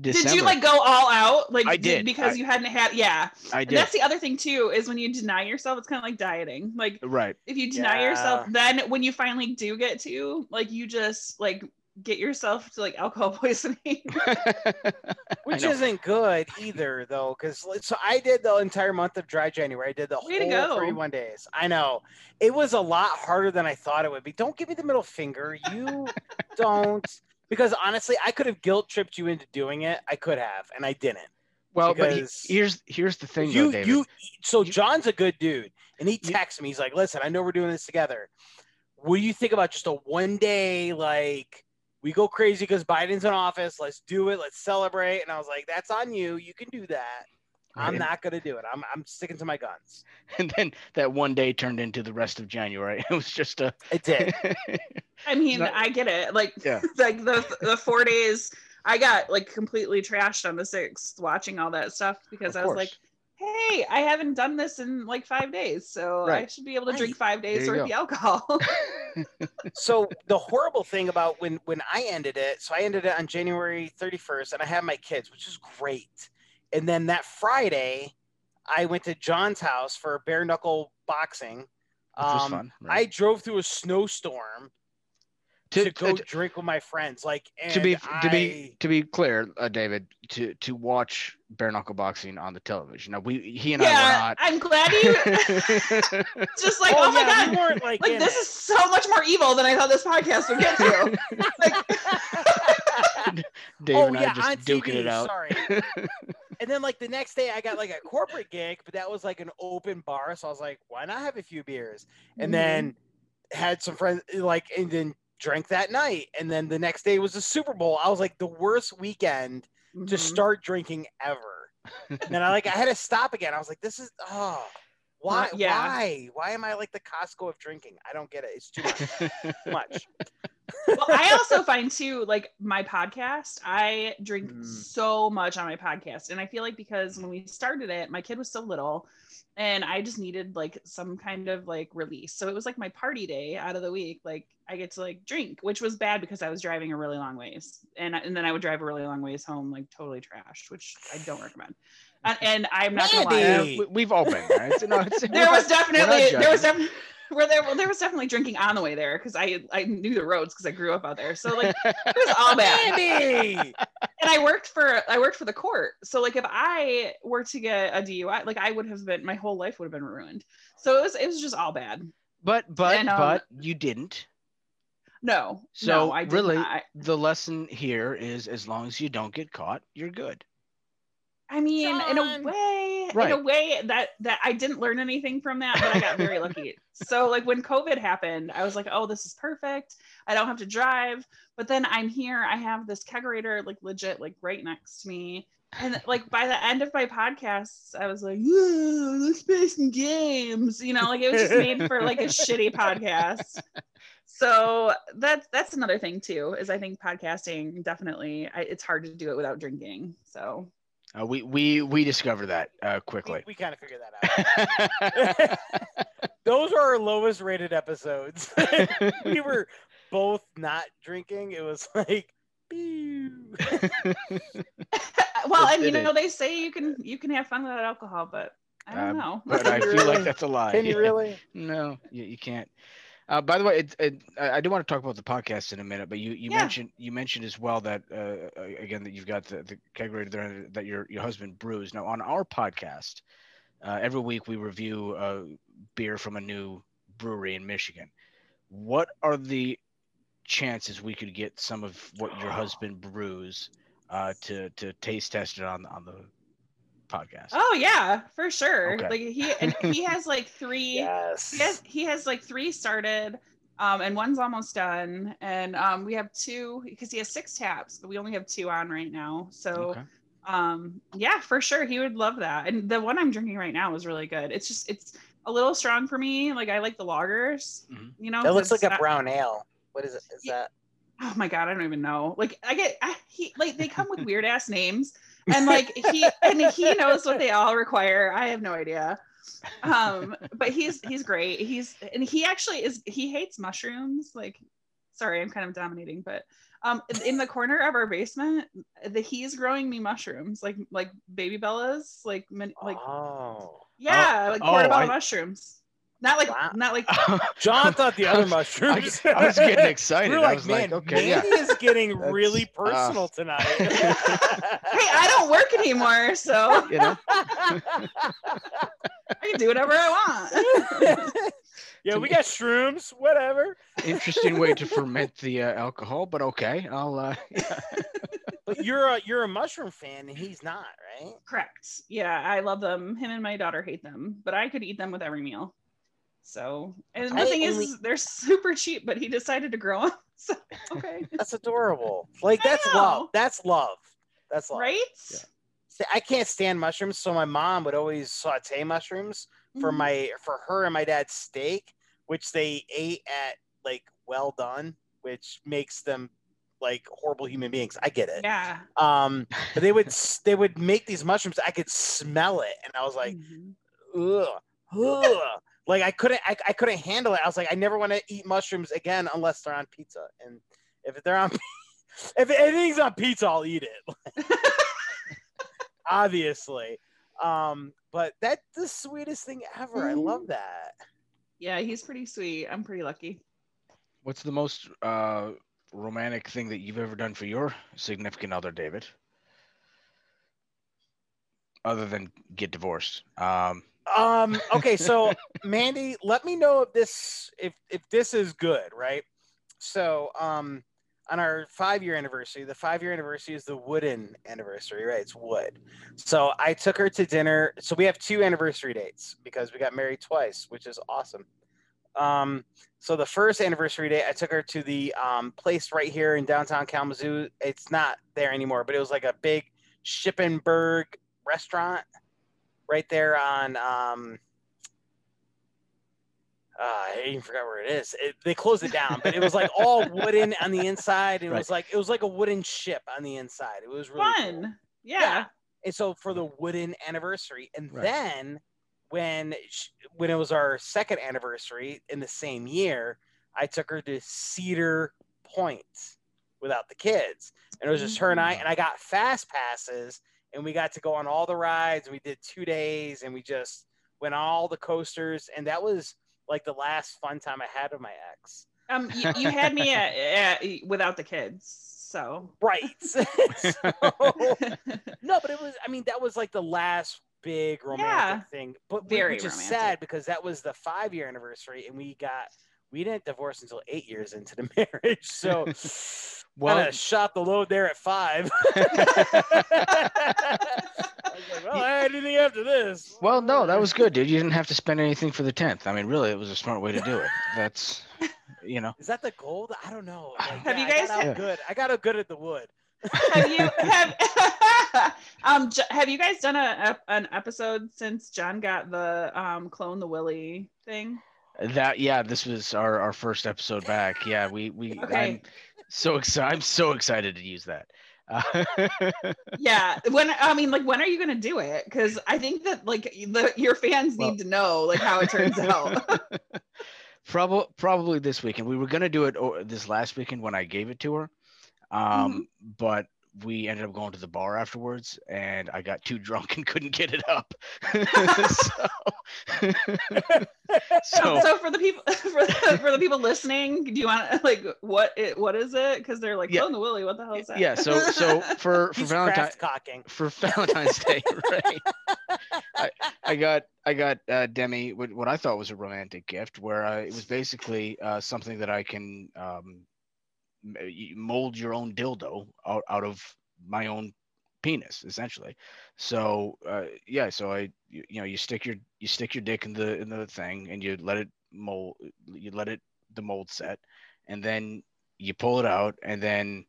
[SPEAKER 5] December.
[SPEAKER 6] you like go all out? Like
[SPEAKER 5] I did.
[SPEAKER 6] because
[SPEAKER 5] I-
[SPEAKER 6] you hadn't had yeah.
[SPEAKER 5] I
[SPEAKER 6] And
[SPEAKER 5] did.
[SPEAKER 6] that's the other thing too, is when you deny yourself, it's kind of like dieting. Like
[SPEAKER 5] right.
[SPEAKER 6] if you deny yourself, then when you finally do get to, like you just like get yourself to like alcohol poisoning.
[SPEAKER 3] Which isn't good either, though, because so I did the entire month of dry January. I did the
[SPEAKER 6] Way to
[SPEAKER 3] whole
[SPEAKER 6] go.
[SPEAKER 3] 31 days. I know it was a lot harder than I thought it would be. Don't give me the middle finger. You don't, because honestly, I could have guilt tripped you into doing it. I could have, and I didn't.
[SPEAKER 5] Well, but he- here's here's the thing, though,
[SPEAKER 3] you
[SPEAKER 5] David.
[SPEAKER 3] you so
[SPEAKER 5] You-
[SPEAKER 3] John's a good dude, and he texts me. He's like, "Listen, I know we're doing this together. What do you think about just a one day like?" We go crazy because Biden's in office. Let's do it. Let's celebrate. And I was like, "That's on you. You can do that. I'm not gonna do it. I'm I'm sticking to my guns."
[SPEAKER 5] and then that one day turned into the rest of January. It was just a.
[SPEAKER 3] It did.
[SPEAKER 6] I mean,
[SPEAKER 5] Not-
[SPEAKER 6] I get it. Like
[SPEAKER 5] Yeah.
[SPEAKER 6] like the the four days I got like completely trashed on the sixth watching all that stuff because
[SPEAKER 5] Of
[SPEAKER 6] I was like, hey, I haven't done this in like five days. So I should be able to
[SPEAKER 3] Right.
[SPEAKER 6] drink five days worth of alcohol.
[SPEAKER 3] so the horrible thing about when when I ended it, so I ended it on January 31st, and I had my kids, which is great. And then that Friday, I went to John's house for bare knuckle boxing. Um,
[SPEAKER 5] fun.
[SPEAKER 3] I drove through a snowstorm to, go drink with my friends. Like and
[SPEAKER 5] to be
[SPEAKER 3] I,
[SPEAKER 5] to be to be clear, uh, David, to to watch bare knuckle boxing on the television. Now we he and
[SPEAKER 6] yeah,
[SPEAKER 5] I
[SPEAKER 6] I'm glad you just like,
[SPEAKER 3] oh,
[SPEAKER 6] oh, my
[SPEAKER 3] yeah,
[SPEAKER 6] god,
[SPEAKER 3] we weren't like,
[SPEAKER 6] like this
[SPEAKER 3] it.
[SPEAKER 6] is so much more evil than I thought this podcast would get to. like,
[SPEAKER 5] Dave
[SPEAKER 3] oh
[SPEAKER 5] and
[SPEAKER 3] yeah,
[SPEAKER 5] I just
[SPEAKER 3] on
[SPEAKER 5] duking
[SPEAKER 3] TV,
[SPEAKER 5] it out.
[SPEAKER 3] Sorry. And then like the next day, I got like a corporate gig, but that was like an open bar, so I was like, why not have a few beers? And
[SPEAKER 6] Mhm.
[SPEAKER 3] then had some friends like, and then drank that night, and then the next day was the Super Bowl. I was like the worst weekend to
[SPEAKER 6] Mhm.
[SPEAKER 3] start drinking ever. and then I like I had to stop again. I was like, this is oh. Why?
[SPEAKER 6] Yeah.
[SPEAKER 3] Why? Why am I like the Costco of drinking? I don't get it. It's too much. too much.
[SPEAKER 6] Well, I also find too, like my podcast, I drink
[SPEAKER 3] Mm.
[SPEAKER 6] so much on my podcast. And I feel like because when we started it, my kid was so little and I just needed like some kind of like release. So it was like my party day out of the week. Like I get to like drink, which was bad because I was driving a really long ways. And, and then I would drive a really long ways home, like totally trashed, which I don't recommend. And, and I'm not gonna lie.
[SPEAKER 5] We, we've all been there. It's, no, it's,
[SPEAKER 6] There was definitely there was definitely where there, well, there was definitely drinking on the way there because I I knew the roads because I grew up out there. So like it was all bad. And I worked for I worked for the court. So like if I were to get a DUI, like I would have been my whole life would have been ruined. So it was it was just all bad.
[SPEAKER 5] but but
[SPEAKER 6] And, um,
[SPEAKER 5] but you didn't.
[SPEAKER 6] No,
[SPEAKER 5] So
[SPEAKER 6] no, I
[SPEAKER 5] really,
[SPEAKER 6] not.
[SPEAKER 5] the lesson here is as long as you don't get caught, you're good.
[SPEAKER 6] I mean, in a
[SPEAKER 3] John.
[SPEAKER 6] way, in a way that that I didn't learn anything from that, but I got very lucky. So like when COVID happened, I was like, oh, this is perfect. I don't have to drive. But then I'm here. I have this kegerator like legit like right next to me. And like by the end of my podcasts, I was like, yeah, let's play some games. You know, like it was just made for like a shitty podcast. So that's that's another thing too. Is I think podcasting definitely I, it's hard to do it without drinking. So
[SPEAKER 5] Uh, we we we discovered that uh, quickly.
[SPEAKER 3] we kind of figured that out. Those are our lowest rated episodes. we were both not drinking. It was like,
[SPEAKER 6] well, and you know they say you can you can have fun without alcohol, but I don't
[SPEAKER 5] Um,
[SPEAKER 6] know.
[SPEAKER 5] but I feel like that's a lie.
[SPEAKER 3] Can you really?
[SPEAKER 5] No, you, you can't. Uh, by the way, it, it, I do want to talk about the podcast in a minute, but you, you
[SPEAKER 6] Yeah.
[SPEAKER 5] mentioned you mentioned as well that uh, uh, again that you've got the, the kegerator there that your your husband brews. Now on our podcast, uh, every week we review uh, beer from a new brewery in Michigan. What are the chances we could get some of what your husband brews uh, to to taste test it on on the podcast?
[SPEAKER 6] Oh yeah, for sure.
[SPEAKER 5] Okay.
[SPEAKER 6] Like he and he has like three.
[SPEAKER 3] Yes.
[SPEAKER 6] He has he has like three started, um, and one's almost done, and um, we have two because he has six taps, but we only have two on right now. So
[SPEAKER 5] Okay.
[SPEAKER 6] um, yeah, for sure, he would love that. And the one I'm drinking right now is really good. It's just it's a little strong for me. Like I like the lagers,
[SPEAKER 5] Mhm.
[SPEAKER 6] you know.
[SPEAKER 3] That looks like a brown ale. What is it? Is
[SPEAKER 6] Yeah.
[SPEAKER 3] that?
[SPEAKER 6] oh my god, I don't even know. Like I get I, he like they come with weird ass names, and like he and he knows what they all require. I have no idea. Um, but he's he's great. He's and he actually is he hates mushrooms. Like, sorry, I'm kind of dominating, but um, in the corner of our basement, the, he's growing me mushrooms, like like baby bellas, like like
[SPEAKER 3] oh,
[SPEAKER 6] yeah, like
[SPEAKER 5] oh,
[SPEAKER 6] portobello
[SPEAKER 5] I-
[SPEAKER 6] mushrooms. Not like
[SPEAKER 3] Wow.
[SPEAKER 6] not like
[SPEAKER 3] John thought the
[SPEAKER 5] I
[SPEAKER 3] other
[SPEAKER 5] was-
[SPEAKER 3] mushrooms.
[SPEAKER 5] I was getting excited.
[SPEAKER 3] We were
[SPEAKER 5] I
[SPEAKER 3] like,
[SPEAKER 5] was
[SPEAKER 3] man,
[SPEAKER 5] like, okay, yeah.
[SPEAKER 3] Is getting
[SPEAKER 5] That's,
[SPEAKER 3] really
[SPEAKER 5] uh,
[SPEAKER 3] personal tonight.
[SPEAKER 6] hey, I don't work anymore, so
[SPEAKER 5] You know,
[SPEAKER 6] I can do whatever I want.
[SPEAKER 3] yeah, we got shrooms, whatever.
[SPEAKER 5] interesting way to ferment the uh, alcohol, but okay. I'll. Uh, yeah.
[SPEAKER 3] But you're a you're a mushroom fan, and he's not, right?
[SPEAKER 6] Correct. Yeah, I love them. Him and my daughter hate them, but I could eat them with every meal. So, and the
[SPEAKER 3] I
[SPEAKER 6] thing
[SPEAKER 3] only-
[SPEAKER 6] is, they're super cheap, but he decided to grow them. So, okay.
[SPEAKER 3] That's adorable. Like that's love. That's love. That's love.
[SPEAKER 6] Right?
[SPEAKER 5] Yeah.
[SPEAKER 3] See, I can't stand mushrooms, so my mom would always saute mushrooms for
[SPEAKER 6] Mhm.
[SPEAKER 3] my for her and my dad's steak, which they ate at like well done, which makes them like horrible human beings. I get it.
[SPEAKER 6] Yeah.
[SPEAKER 3] Um, but they would they would make these mushrooms. I could smell it, and I was like,
[SPEAKER 6] Mhm.
[SPEAKER 3] ugh, ugh. Like I couldn't I, I couldn't handle it. I was like, I never want to eat mushrooms again unless they're on pizza. And if they're on if anything's on pizza, I'll eat it. Obviously. Um, but that's the sweetest thing ever. I love that.
[SPEAKER 6] yeah, he's pretty sweet. I'm pretty lucky.
[SPEAKER 5] What's the most uh, romantic thing that you've ever done for your significant other, David? Other than get divorced. Um,
[SPEAKER 3] Um, okay, so Mandy, let me know if this if if this is good, right? So um on our five year anniversary, the five year anniversary is the wooden anniversary, right? It's wood. So I took her to dinner. So we have two anniversary dates because we got married twice, which is awesome. Um, so the first anniversary date, I took her to the um, place right here in downtown Kalamazoo. It's not there anymore, but it was like a big Shippenberg restaurant right there on um uh, I even forgot where it is. It, they closed it down, but it was like all wooden on the inside. And It
[SPEAKER 5] Right.
[SPEAKER 3] was like it was like a wooden ship on the inside. It was really
[SPEAKER 6] Fun.
[SPEAKER 3] cool.
[SPEAKER 6] Yeah.
[SPEAKER 3] And so for the wooden anniversary, and
[SPEAKER 5] Right.
[SPEAKER 3] then when sh- when it was our second anniversary in the same year, I took her to Cedar Point without the kids, and it was just her and I.
[SPEAKER 5] Mm.
[SPEAKER 3] And I got fast passes, and we got to go on all the rides. And we did two days, and we just went on all the coasters, and that was like the last fun time I had with my ex.
[SPEAKER 6] Um, you, you had me at, at without the kids, so.
[SPEAKER 3] Right. So- No, but it was. I mean, that was like the last big romantic
[SPEAKER 6] Yeah.
[SPEAKER 3] thing. But
[SPEAKER 6] Very
[SPEAKER 3] which is
[SPEAKER 6] romantic.
[SPEAKER 3] sad because that was the five year anniversary, and we got we didn't divorce until eight years into the marriage. So,
[SPEAKER 5] Well-
[SPEAKER 3] well, shot the load there at five. I was like, well, I had anything after this.
[SPEAKER 5] well, no, that was good, dude. You didn't have to spend anything for the tenth. I mean, really, it was a smart way to do it. That's, you know,
[SPEAKER 3] Is that the gold? I don't know. Like,
[SPEAKER 6] Have
[SPEAKER 3] yeah,
[SPEAKER 6] you
[SPEAKER 3] I
[SPEAKER 6] guys
[SPEAKER 3] got
[SPEAKER 5] had-
[SPEAKER 3] good? I got out good at the wood.
[SPEAKER 6] have you have um J- have you guys done a, ep- an episode since John got the um clone the Willy thing?
[SPEAKER 5] that. Yeah, this was our our first episode back. Yeah, we we.
[SPEAKER 6] Okay.
[SPEAKER 5] I'm so excited. I'm so excited to use that. Uh,
[SPEAKER 6] Yeah, when I mean like when are you gonna do it? Because I think that like the your fans
[SPEAKER 5] Well-
[SPEAKER 6] need to know like how it turns out.
[SPEAKER 5] probably probably this weekend. We were gonna do it this last weekend when I gave it to her, um, but we ended up going to the bar afterwards, and I got too drunk and couldn't get it up. so, so
[SPEAKER 6] so for the people for the, for the people listening, do you want like what it what is it? Because they're like
[SPEAKER 5] Yeah.
[SPEAKER 6] clone the Willy. What the hell is that?
[SPEAKER 5] yeah. So so for for
[SPEAKER 3] He's
[SPEAKER 5] Valentine
[SPEAKER 3] craft cocking.
[SPEAKER 5] for Valentine's Day, right? I, I got I got uh, Demi what, what I thought was a romantic gift, where uh, it was basically uh, something that I can um, m- y- mold your own dildo out, out of my own penis, essentially. So uh, yeah, so I you, you know you stick your you stick your dick in the in the thing and you let it mold you let it the mold set, and then you pull it out and then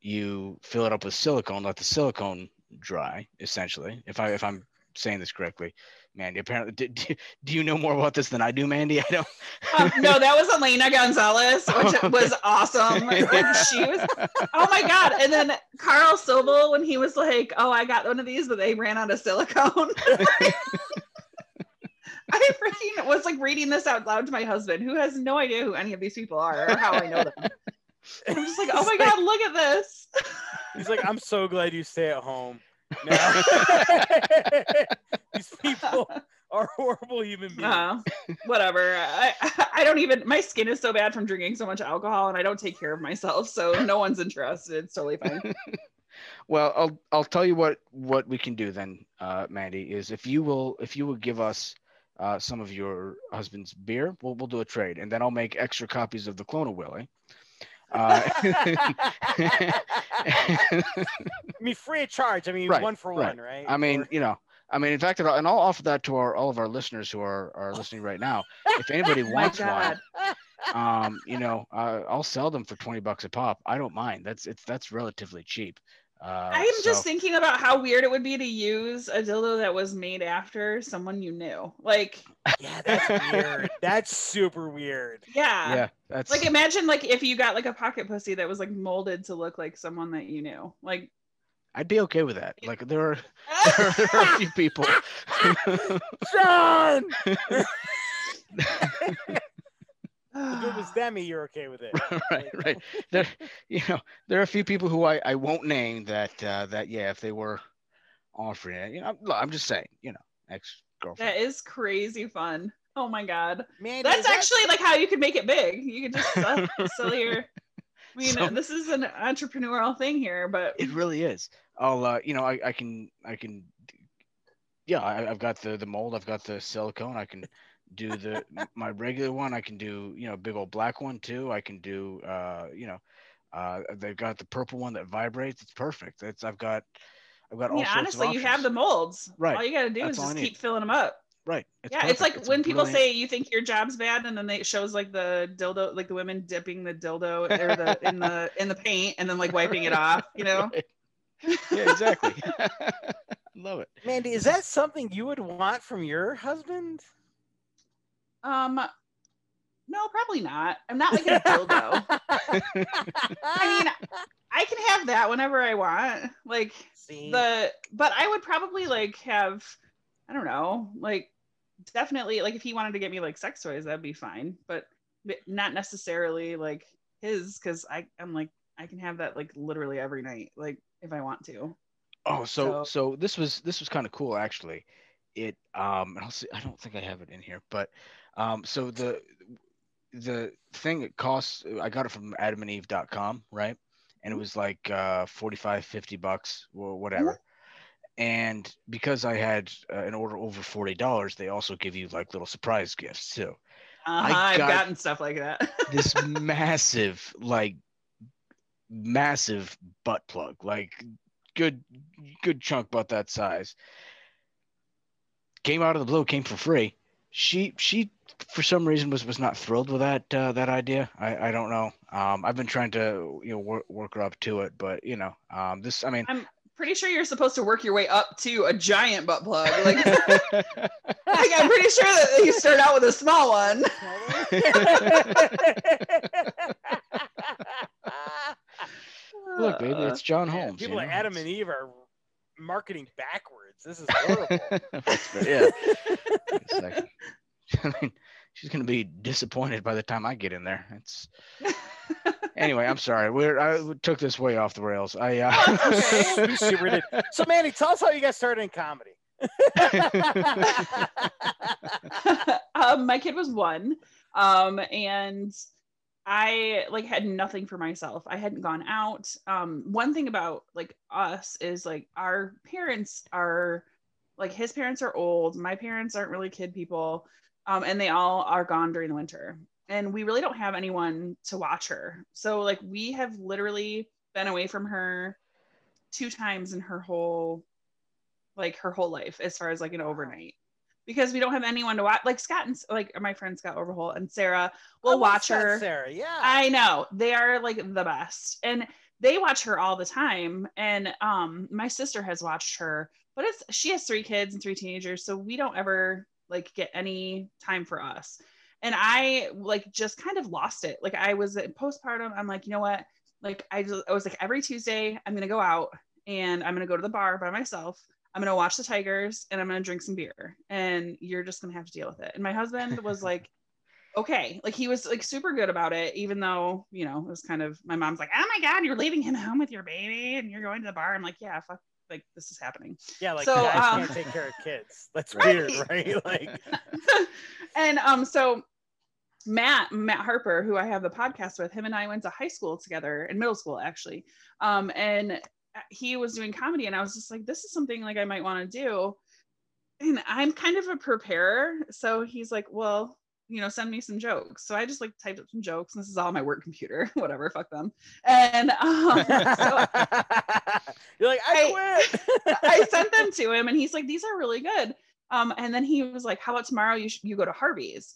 [SPEAKER 5] you fill it up with silicone, let the silicone dry, essentially. If I if I'm saying this correctly, Mandy. Apparently, do, do, do you know more about this than I do, Mandy? I don't.
[SPEAKER 6] Um, no, that was Elena Gonzalez, which was awesome. Like, she was, oh my god! And then Carl Sobel, when he was like, "Oh, I got one of these, but they ran out of silicone." I freaking was like reading this out loud to my husband, who has no idea who any of these people are or how I know them. And I'm just like, oh my god, look at this.
[SPEAKER 3] He's like, I'm so glad you stay at home. Now. These people are horrible human beings.
[SPEAKER 6] Uh, whatever. I, I don't even. My skin is so bad from drinking so much alcohol, and I don't take care of myself, so no one's interested. It's totally fine.
[SPEAKER 5] well, I'll I'll tell you what what we can do then, uh, Mandy. Is if you will if you will give us uh, some of your husband's beer, we'll we'll do a trade, and then I'll make extra copies of the Clone of Willy. Uh,
[SPEAKER 3] I mean, free of charge. I mean,
[SPEAKER 5] Right,
[SPEAKER 3] one for
[SPEAKER 5] right.
[SPEAKER 3] one, right?
[SPEAKER 5] I mean,
[SPEAKER 3] Or-
[SPEAKER 5] you know, I mean, in fact, and I'll, offer that to our all of our listeners who are are listening right now. If anybody wants one, um, you know, uh, I'll sell them for twenty bucks a pop. I don't mind. That's it's that's relatively cheap. Uh,
[SPEAKER 6] I am just thinking about how weird it would be to use a dildo that was made after someone you knew. Like,
[SPEAKER 3] yeah, that's weird. That's super weird.
[SPEAKER 6] yeah.
[SPEAKER 5] yeah, that's
[SPEAKER 6] Like imagine like if you got like a pocket pussy that was like molded to look like someone that you knew. Like
[SPEAKER 5] I'd be okay with that. Like there are there are, there are a few people.
[SPEAKER 3] John, if it was Demi, you're okay with it.
[SPEAKER 5] right, right. There, you know, there are a few people who I, I won't name that uh, that yeah, if they were offering it, you know, I'm, I'm just saying, you know, ex girlfriend.
[SPEAKER 6] that is crazy fun. Oh my god.
[SPEAKER 3] Man,
[SPEAKER 6] That's
[SPEAKER 3] is that-
[SPEAKER 6] actually like how you could make it big. You could just sell, sell your I mean,
[SPEAKER 5] So-
[SPEAKER 6] this is an entrepreneurial thing here, but
[SPEAKER 5] It really is. I'll, uh, you know, I, I can, I can, yeah, I, I've got the the mold, I've got the silicone, I can do the my regular one, I can do, you know, big old black one too. I can do, uh, you know, uh, they've got the purple one that vibrates. It's perfect. It's I've got, I've got all
[SPEAKER 6] mean,
[SPEAKER 5] sorts
[SPEAKER 6] honestly,
[SPEAKER 5] of
[SPEAKER 6] you have the molds.
[SPEAKER 5] Right.
[SPEAKER 6] All you gotta do
[SPEAKER 5] That's
[SPEAKER 6] is just keep filling them up.
[SPEAKER 5] right.
[SPEAKER 6] yeah, it's like
[SPEAKER 5] perfect.
[SPEAKER 6] when people
[SPEAKER 5] brilliant.
[SPEAKER 6] say you think your job's bad, and then they it shows like the dildo, like the women dipping the dildo or the in the in the paint, and then like wiping it off. You know,
[SPEAKER 5] Right. yeah, exactly. Love it.
[SPEAKER 3] Mandy, is that something you would want from your husband?
[SPEAKER 6] Um, no, probably not. I'm not like a dildo. I mean, I can have that whenever I want. Like
[SPEAKER 3] See,
[SPEAKER 6] the, but I would probably like have, I don't know, like definitely like if he wanted to get me like sex toys, that'd be fine. But but not necessarily like his, because I I'm like I can have that like literally every night, like if I want to.
[SPEAKER 5] Oh, so
[SPEAKER 6] So-
[SPEAKER 5] so this was this was kind of cool actually. It um and I'll see, I don't think I have it in here, but um so the the thing it costs I got it from adamandeve.com, right? And it was like uh 45 50 bucks or whatever. And because I had uh, an order over $40, they also give you like little surprise gifts too.
[SPEAKER 6] Uh-huh, I've
[SPEAKER 5] got-
[SPEAKER 6] gotten stuff like that.
[SPEAKER 5] This massive like massive butt plug, like good good chunk about that size. Came out of the blue, came for free. She she for some reason was was not thrilled with that uh, that idea. I I don't know. Um, I've been trying to you know work work her up to it, but you know um this I mean.
[SPEAKER 6] I'm pretty sure you're supposed to work your way up to a giant butt plug. Like, like I'm pretty sure that you start out with a small one.
[SPEAKER 5] Look, baby, it's John
[SPEAKER 3] Man,
[SPEAKER 5] Holmes.
[SPEAKER 3] people
[SPEAKER 5] you
[SPEAKER 3] like
[SPEAKER 5] know,
[SPEAKER 3] Adam and Eve are marketing backwards. This is horrible.
[SPEAKER 5] Yeah. Wait a second. I mean, she's gonna be disappointed by the time I get in there. It's anyway. I'm sorry. We're I took this way off the rails. I uh...
[SPEAKER 6] Oh, okay.
[SPEAKER 3] Super did. So, Mandy, tell us how you got started in comedy.
[SPEAKER 6] um, my kid was one, um, and I like had nothing for myself. I hadn't gone out. Um, one thing about like us is like our parents are like his parents are old. My parents aren't really kid people, um, and they all are gone during the winter. And we really don't have anyone to watch her. So like we have literally been away from her two times in her whole like her whole life as far as like an overnight because we don't have anyone to watch like scott and like my friend scott overholt and sarah will
[SPEAKER 3] love
[SPEAKER 6] watch her
[SPEAKER 3] Sarah. Yeah.
[SPEAKER 6] i know they are like the best and they watch her all the time and um my sister has watched her but it's she has three kids and three teenagers so we don't ever like get any time for us and i like just kind of lost it like i was postpartum i'm like you know what like i, just, I was like every tuesday i'm gonna go out and i'm gonna go to the bar by myself i'm gonna watch the tigers and i'm gonna drink some beer and you're just gonna have to deal with it and my husband was like okay like he was like super good about it even though you know it was kind of my mom's like oh my god you're leaving him home with your baby and you're going to the bar i'm like yeah fuck like this is happening
[SPEAKER 3] Yeah, like
[SPEAKER 6] So,
[SPEAKER 3] guys
[SPEAKER 6] um,
[SPEAKER 3] can't take care of kids. That's
[SPEAKER 6] Right.
[SPEAKER 3] weird, right? Like,
[SPEAKER 6] and um so matt matt harper who i have the podcast with him and i went to high school together in middle school actually um and he was doing comedy and i was just like this is something like i might want to do and i'm kind of a preparer so he's like well you know send me some jokes so i just like typed up some jokes and this is all my work computer whatever fuck them and um so
[SPEAKER 3] you're like, I quit.
[SPEAKER 6] I sent them to him and he's like, these are really good. Um, and then he was like, how about tomorrow you, sh- you go to Harvey's?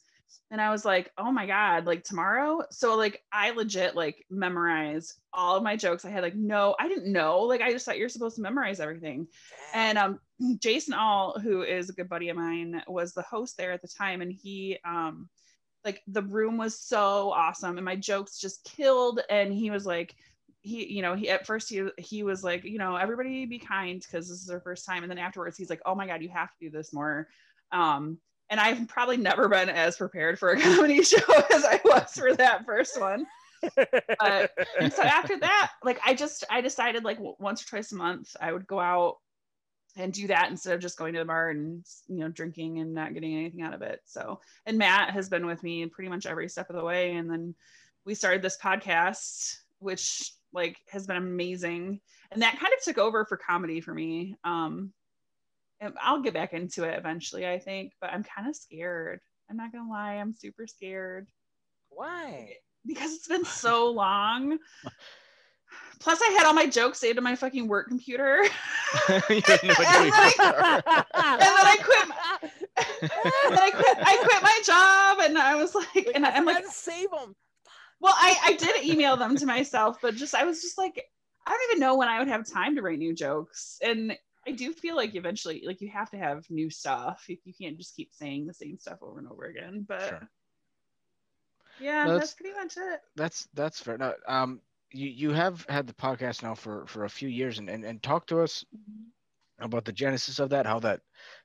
[SPEAKER 6] And I was like, oh my God, like tomorrow. So like, I legit like memorized all of my jokes. I had like, no, I didn't know. Like, I just thought you're supposed to memorize everything. And um, Jason All, who is a good buddy of mine, was the host there at the time. And he, um, like the room was so awesome and my jokes just killed. And he was like, he, you know, he at first he he was like, you know, everybody be kind because this is their first time. And then afterwards he's like, oh my God, you have to do this more. Um, and I've probably never been as prepared for a comedy show as I was for that first one. But and so after that, like I just I decided like once or twice a month I would go out and do that instead of just going to the bar and you know drinking and not getting anything out of it. So and Matt has been with me in pretty much every step of the way. And then we started this podcast, which like has been amazing. And that kind of took over for comedy for me. Um I'll get back into it eventually, I think, but I'm kind of scared. I'm not gonna lie, I'm super scared
[SPEAKER 3] Why?
[SPEAKER 6] because it's been so long. Plus, I had all my jokes saved to my fucking work computer.
[SPEAKER 5] You have no idea
[SPEAKER 6] And then and then I quit. and then I quit. I quit my job, and I was like, and I'm like,
[SPEAKER 3] save them.
[SPEAKER 6] well, I I did email them to myself, but just I was just like, I don't even know when I would have time to write new jokes, and I do feel like eventually, like you have to have new stuff. You, you can't just keep saying the same stuff over and over again. But
[SPEAKER 5] Sure.
[SPEAKER 6] yeah,
[SPEAKER 5] No,
[SPEAKER 6] that's pretty much it.
[SPEAKER 5] That's that's fair. No, um, you you have had the podcast now for for a few years, and and, and talk to us about the genesis of that, how that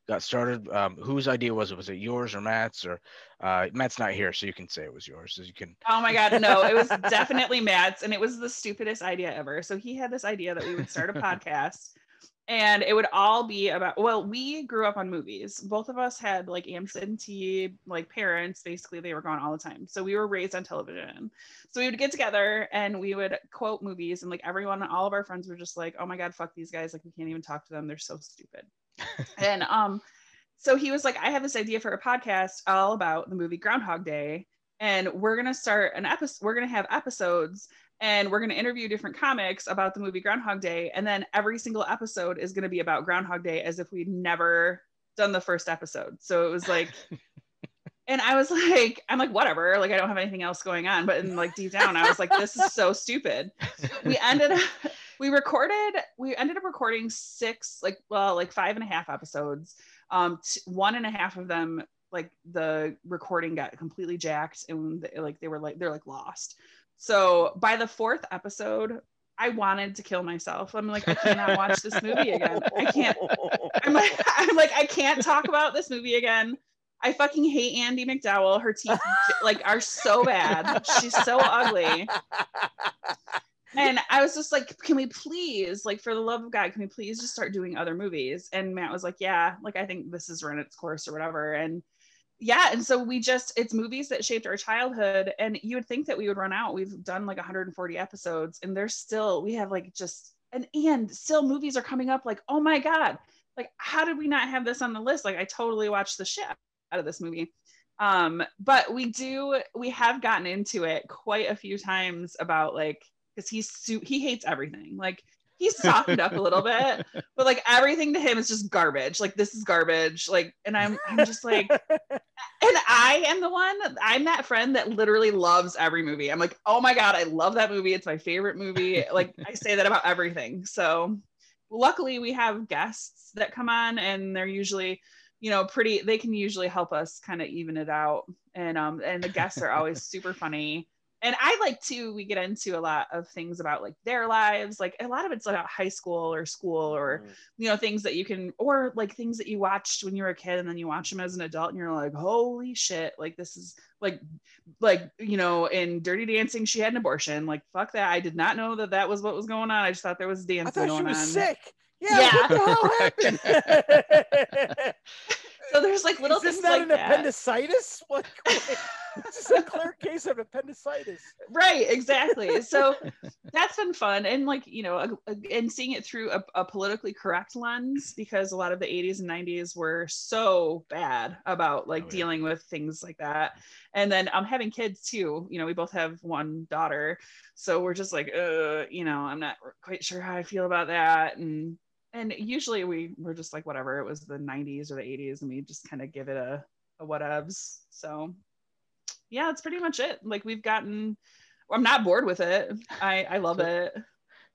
[SPEAKER 5] got started. Um, whose idea was it? Was it yours or Matt's? Or uh, Matt's not here, so you can say it was yours. So you can.
[SPEAKER 6] Oh my god, no, it was definitely Matt's and it was the stupidest idea ever. So he had this idea that we would start a podcast and it would all be about well, we grew up on movies. Both of us had like absentee like parents, basically they were gone all the time. So we were raised on television. So we would get together and we would quote movies and like everyone all of our friends were just like, "Oh my god, fuck these guys, like we can't even talk to them. They're so stupid." and um so he was like, I have this idea for a podcast all about the movie Groundhog Day. And we're gonna start an episode, we're gonna have episodes and we're gonna interview different comics about the movie Groundhog Day. And then every single episode is gonna be about Groundhog Day as if we'd never done the first episode. So it was like and I was like, I'm like, whatever, like I don't have anything else going on. But in like deep down, I was like, this is so stupid. We ended up we recorded we ended up recording six like well like five and a half episodes um t- one and a half of them like the recording got completely jacked and like they were like they're like lost so by the fourth episode i wanted to kill myself. I'm like i cannot watch this movie again. I can't i'm like i'm like i can't talk about this movie again. I fucking hate Andie MacDowell. Her teeth like are so bad. She's so ugly. And I was just like, can we please, like, for the love of God, can we please just start doing other movies? And Matt was like, yeah, like, I think this has run its course or whatever. And yeah, and so we just, it's movies that shaped our childhood. And you would think that we would run out. We've done like 140 episodes, and there's still, we have like just, and, and still movies are coming up like, oh my God, like, how did we not have this on the list? Like, I totally watched the shit out of this movie um but we do we have gotten into it quite a few times about like because he's su- he hates everything like he's softened up a little bit but like everything to him is just garbage like this is garbage like and i'm i'm just like and and I am the one, I'm that friend that literally loves every movie. I'm like, oh my God, I love that movie. It's my favorite movie. Like I say that about everything. So luckily we have guests that come on and they're usually, you know, pretty, they can usually help us kind of even it out. And um, and the guests are always super funny and I like to we get into a lot of things about like their lives like a lot of it's about high school or school or
[SPEAKER 3] Mm.
[SPEAKER 6] you know things that you can or like things that you watched when you were a kid and then you watch them as an adult and you're like holy shit like this is like like you know in dirty dancing she had an abortion like fuck that i did not know that that was what was going on i just thought there was dancing
[SPEAKER 3] I thought
[SPEAKER 6] going
[SPEAKER 3] she was
[SPEAKER 6] on
[SPEAKER 3] sick. Yeah,
[SPEAKER 6] Yeah.
[SPEAKER 3] what the hell happened?
[SPEAKER 6] so there's like little
[SPEAKER 3] Is this
[SPEAKER 6] things
[SPEAKER 3] not
[SPEAKER 6] like
[SPEAKER 3] an
[SPEAKER 6] that
[SPEAKER 3] appendicitis? What? this is a clear case of appendicitis.
[SPEAKER 6] right exactly so that's been fun and like you know a, a- and seeing it through a, a politically correct lens because a lot of the 80s and 90s were so bad about like
[SPEAKER 5] Oh, yeah.
[SPEAKER 6] dealing with things like that and then i'm having kids too you know we both have one daughter so we're just like uh you know i'm not quite sure how i feel about that and and usually we we're just like whatever it was the 90s or the 80s and we just kind of give it a, a whatevs so yeah that's pretty much it like we've gotten i'm not bored with it i i love it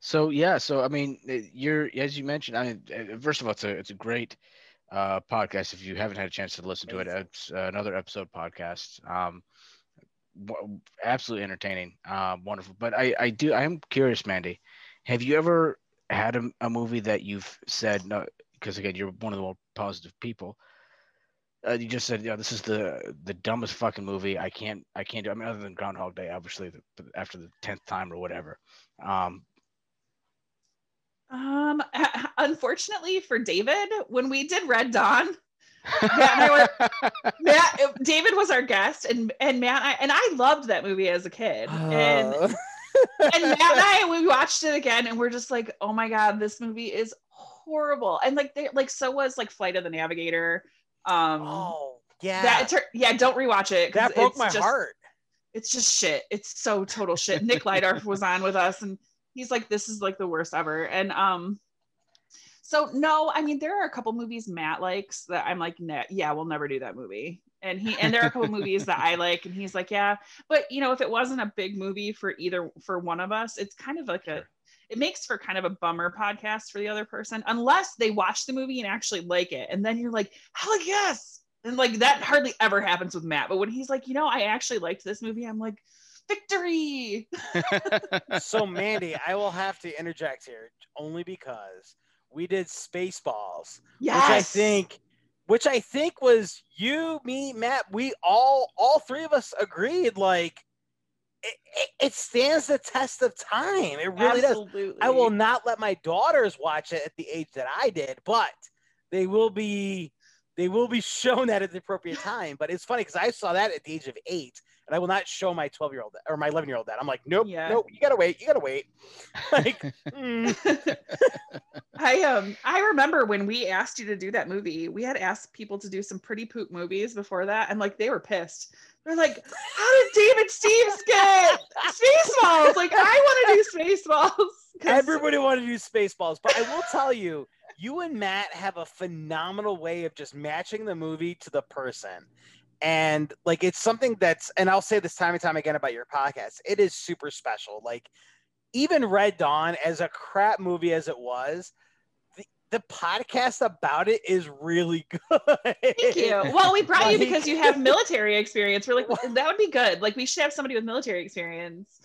[SPEAKER 5] So yeah, so I mean, uh, you're as you mentioned. I mean, uh, first of all, it's a it's a great uh, podcast. If you haven't had a chance to listen to it, it's uh, another episode podcast. Um, absolutely entertaining, uh, wonderful. But I I do I am curious, Mandy. Have you ever had a, a movie that you've said no? Because again, you're one of the more positive people. Uh, you just said, yeah, this is the the dumbest fucking movie. I can't I can't do. I mean, other than Groundhog Day, obviously, the, after the tenth time or whatever. Um,
[SPEAKER 6] um unfortunately for david when we did red dawn Matt and I were- matt david was our guest and and matt and i, and I loved that movie as a kid
[SPEAKER 3] Uh,
[SPEAKER 6] and Matt and I we watched it again and we're just like, oh my god, this movie is horrible. And like they like so was like Flight of the Navigator. Um
[SPEAKER 3] oh yeah,
[SPEAKER 6] that yeah, don't rewatch it.
[SPEAKER 3] that broke
[SPEAKER 6] it's
[SPEAKER 3] my
[SPEAKER 6] just-
[SPEAKER 3] heart.
[SPEAKER 6] It's just shit. It's so total shit. Nick Lydorf was on with us and he's like, this is like the worst ever. And um so no, I mean there are a couple movies Matt likes that I'm like, yeah, we'll never do that movie. And he and there are a couple movies that I like, and he's like, yeah, but you know, if it wasn't a big movie for either for one of us, it's kind of like a it makes for kind of a bummer podcast for the other person, unless they watch the movie and actually like it. And then you're like, hell yes. And like that hardly ever happens with Matt. But when he's like, you know, I actually liked this movie, I'm like, victory.
[SPEAKER 3] so Mandy, I will have to interject here only because we did Spaceballs,
[SPEAKER 6] Yes.
[SPEAKER 3] which I think, which I think was you, me, Matt. We all, all three of us agreed. Like, it, it, it stands the test of time. It really does. I will not let my daughters watch it at the age that I did, but they will be they will be shown that at the appropriate time. But it's funny because I saw that at the age of eight, and I will not show my 12 year old or my 11 year old that. I'm like, nope,
[SPEAKER 6] Yeah.
[SPEAKER 3] nope, you gotta wait, you gotta wait. Like, mm,
[SPEAKER 6] I um I remember when we asked you to do that movie, we had asked people to do some pretty poop movies before that, and like they were pissed. They're like, "How did David Steves get Spaceballs? Like, I want to do Spaceballs.
[SPEAKER 3] everybody wanted to do Spaceballs, but I will tell you, you and Matt have a phenomenal way of just matching the movie to the person. And like it's something that's and I'll say this time and time again about your podcast. It is super special. Like even Red Dawn, as a crap movie as it was, the, the podcast about it is really good.
[SPEAKER 6] Thank you. Well, we brought you because you have military experience. We're like, that would be good. Like, we should have somebody with military experience.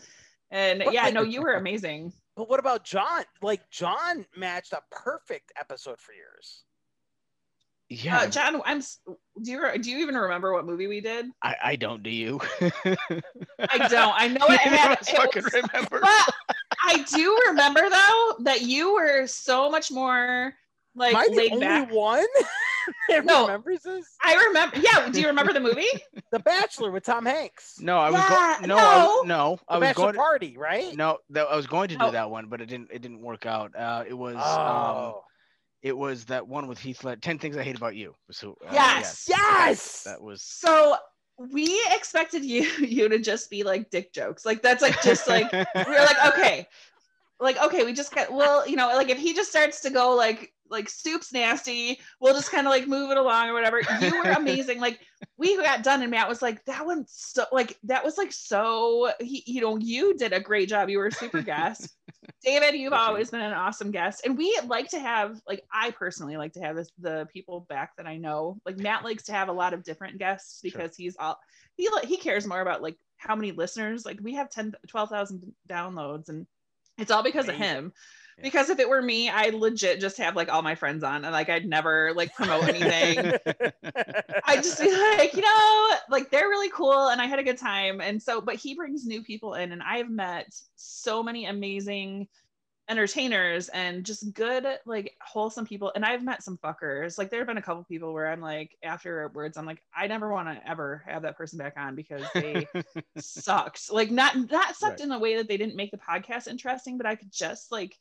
[SPEAKER 6] And
[SPEAKER 3] But,
[SPEAKER 6] yeah,
[SPEAKER 3] like-
[SPEAKER 6] no, you were amazing.
[SPEAKER 3] But what about John? Like John matched a perfect episode for yours.
[SPEAKER 5] Yeah,
[SPEAKER 6] Uh, John, I'm. Do you do you even remember what movie we did?
[SPEAKER 5] I, I don't. Do you?
[SPEAKER 6] I don't. I know it
[SPEAKER 5] Neither
[SPEAKER 6] had. it
[SPEAKER 5] fucking
[SPEAKER 6] was-
[SPEAKER 5] remember.
[SPEAKER 6] but I do remember though that you were so much more like
[SPEAKER 3] Am I the
[SPEAKER 6] laid
[SPEAKER 3] only
[SPEAKER 6] back.
[SPEAKER 3] one that
[SPEAKER 6] No.
[SPEAKER 3] remembers this?
[SPEAKER 6] I remember. Yeah. Do you remember the movie?
[SPEAKER 3] The Bachelor with Tom Hanks.
[SPEAKER 5] No, I was
[SPEAKER 6] Yeah,
[SPEAKER 5] going. No, I was,
[SPEAKER 6] no.
[SPEAKER 5] no,
[SPEAKER 3] The
[SPEAKER 5] I was
[SPEAKER 3] Bachelor
[SPEAKER 5] going. To,
[SPEAKER 3] Party, right?
[SPEAKER 5] no, that, I was going to do
[SPEAKER 6] Oh.
[SPEAKER 5] that one, but it didn't. It didn't work out. Uh, it was. Um,
[SPEAKER 3] Oh,
[SPEAKER 5] it was that one with Heath Ledger. Ten Things I Hate About You. So, uh,
[SPEAKER 6] Yes.
[SPEAKER 3] yes.
[SPEAKER 5] That was.
[SPEAKER 6] So we expected you you to just be like dick jokes. Like that's like just like we're like okay. Like okay, we just got well, you know, like if he just starts to go like like soup's nasty. We'll just kind of like move it along or whatever. You were amazing. like we got done and Matt was like, that one's so like that was like so he, you know, you did a great job. You were a super guest. David, you've always been an awesome guest. And we like to have like I personally like to have this, the people back that I know. Like Matt likes to have a lot of different guests
[SPEAKER 5] Sure.
[SPEAKER 6] because he's all he he cares more about like how many listeners. Like we have 10 12,000 downloads and it's all because of him.
[SPEAKER 5] Yeah.
[SPEAKER 6] Because if it were me, I legit just have like all my friends on and like I'd never like promote anything. I just be like, you know, like they're really cool and I had a good time. And so, but he brings new people in, and I've met so many amazing entertainers and just good, like wholesome people. And I've met some fuckers. Like there have been a couple people where I'm like, afterwards, I'm like, I never want to ever have that person back on because they sucked. Like not not sucked
[SPEAKER 5] Right.
[SPEAKER 6] in the way that they didn't make the podcast interesting, but I could just like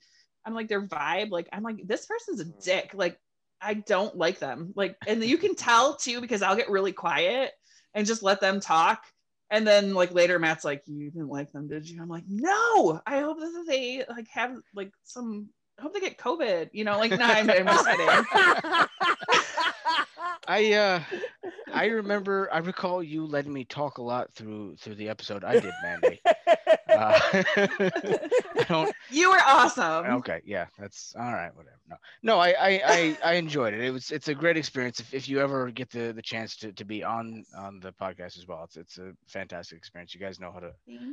[SPEAKER 6] I'm like their vibe. Like I'm like this person's a
[SPEAKER 3] Mm.
[SPEAKER 6] dick. Like I don't like them. Like and you can tell too because I'll get really quiet and just let them talk. And then like later Matt's like, you didn't like them, did you? I'm like, no. I hope that they like have like some. I hope they get COVID. You know, like no, I'm, I'm just kidding.
[SPEAKER 5] I uh I remember I recall you letting me talk a lot through through the episode I did, Mandy. Uh, I don't
[SPEAKER 6] You were awesome.
[SPEAKER 5] okay, yeah, that's all right, whatever. No. No, I I, I, I enjoyed it. It was it's a great experience if, if you ever get the, the chance to, to be on on the podcast as well. It's it's a fantastic experience. You guys know how to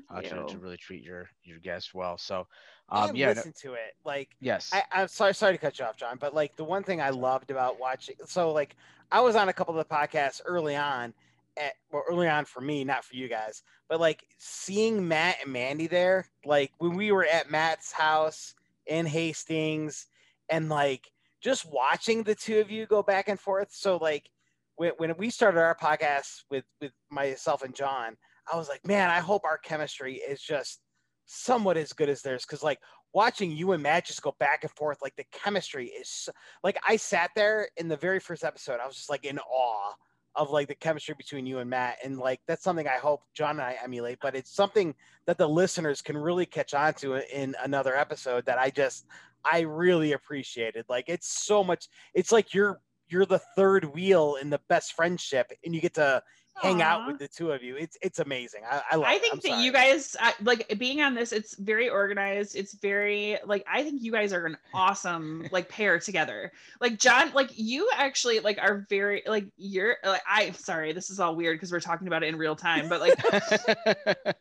[SPEAKER 5] how to, to really treat your your guests well. So um
[SPEAKER 3] and
[SPEAKER 5] yeah, no-
[SPEAKER 3] listen to it. Like
[SPEAKER 5] yes.
[SPEAKER 3] I, I'm sorry, sorry to cut you off, John, but like the one thing I loved about watching, so like I was on a couple of the podcasts early on, at, well, early on for me, not for you guys, but like seeing Matt and Mandy there, like when we were at Matt's house in Hastings, and like just watching the two of you go back and forth. So like when, when we started our podcast with with myself and John, I was like, man, I hope our chemistry is just somewhat as good as theirs because like watching you and Matt just go back and forth, like the chemistry is like I sat there in the very first episode, I was just like in awe of like the chemistry between you and Matt, and like that's something I hope John and I emulate, but it's something that the listeners can really catch on to in another episode that I just I really appreciated. Like it's so much, it's like you're you're the third wheel in the best friendship, and you get to hang out with the two of you. It's it's amazing. I, I love
[SPEAKER 6] I think that
[SPEAKER 3] sorry.
[SPEAKER 6] you guys I, like being on this. It's very organized. It's very like I think you guys are an awesome like pair together. Like John, like you actually like are very like you're like I sorry this is all weird because we're talking about it in real time, but like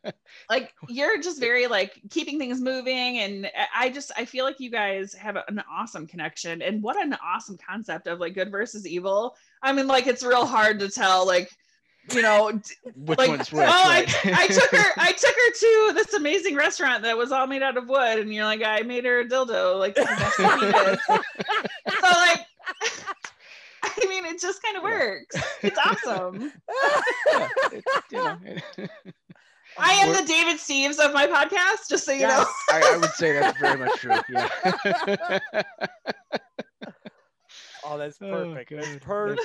[SPEAKER 6] like you're just very like keeping things moving and i just i feel like you guys have an awesome connection and what an awesome concept of like good versus evil i mean like it's real hard to tell like you know
[SPEAKER 5] Which
[SPEAKER 6] like
[SPEAKER 5] one's
[SPEAKER 6] oh
[SPEAKER 5] which?
[SPEAKER 6] I,
[SPEAKER 5] right?
[SPEAKER 6] I took her i took her to this amazing restaurant that was all made out of wood and you're like i made her a dildo like the best thing you did. so like i mean it just kind of
[SPEAKER 5] Yeah.
[SPEAKER 6] works it's awesome
[SPEAKER 5] Yeah, it- you know, it-
[SPEAKER 6] i am
[SPEAKER 5] We're-
[SPEAKER 6] the david steves of my podcast just so you know
[SPEAKER 5] I, I would say that's very much true. Yeah.
[SPEAKER 3] Oh, that's
[SPEAKER 5] Oh,
[SPEAKER 3] perfect.
[SPEAKER 5] God.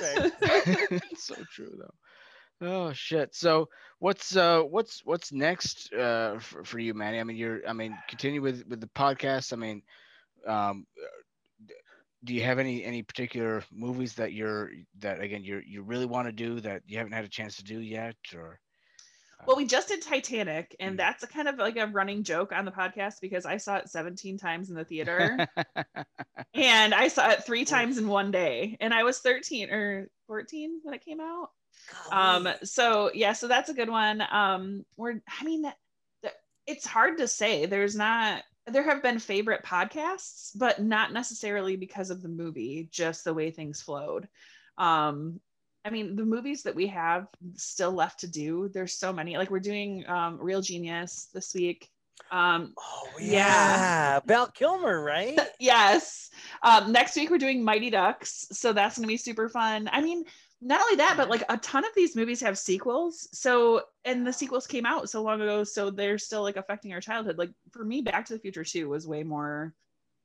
[SPEAKER 3] that's perfect.
[SPEAKER 5] it's so true though. Oh shit. So what's uh what's what's next uh for, for you, Manny? I mean, you're I mean, continue with with the podcast. I mean, um, do you have any any particular movies that you're that again you you really want to do that you haven't had a chance to do yet, or?
[SPEAKER 6] Well, we just did Titanic, and
[SPEAKER 5] Mhm.
[SPEAKER 6] that's a kind of like a running joke on the podcast because I saw it 17 times in the theater and I saw it three times in one day. And I was 13 or 14 when it came out. Um, so yeah, so that's a good one. Um, we're I mean, that- that- it's hard to say. There's not there have been favorite podcasts, but not necessarily because of the movie, just the way things flowed. Um, I mean, the movies that we have still left to do, there's so many. Like we're doing um, Real Genius this week. Um,
[SPEAKER 3] oh
[SPEAKER 6] yeah.
[SPEAKER 3] yeah, Val Kilmer, right?
[SPEAKER 6] yes. Um, next week we're doing Mighty Ducks, so that's gonna be super fun. I mean, not only that, but like a ton of these movies have sequels. So and the sequels came out so long ago, so they're still like affecting our childhood. Like for me, Back to the Future 2 was way more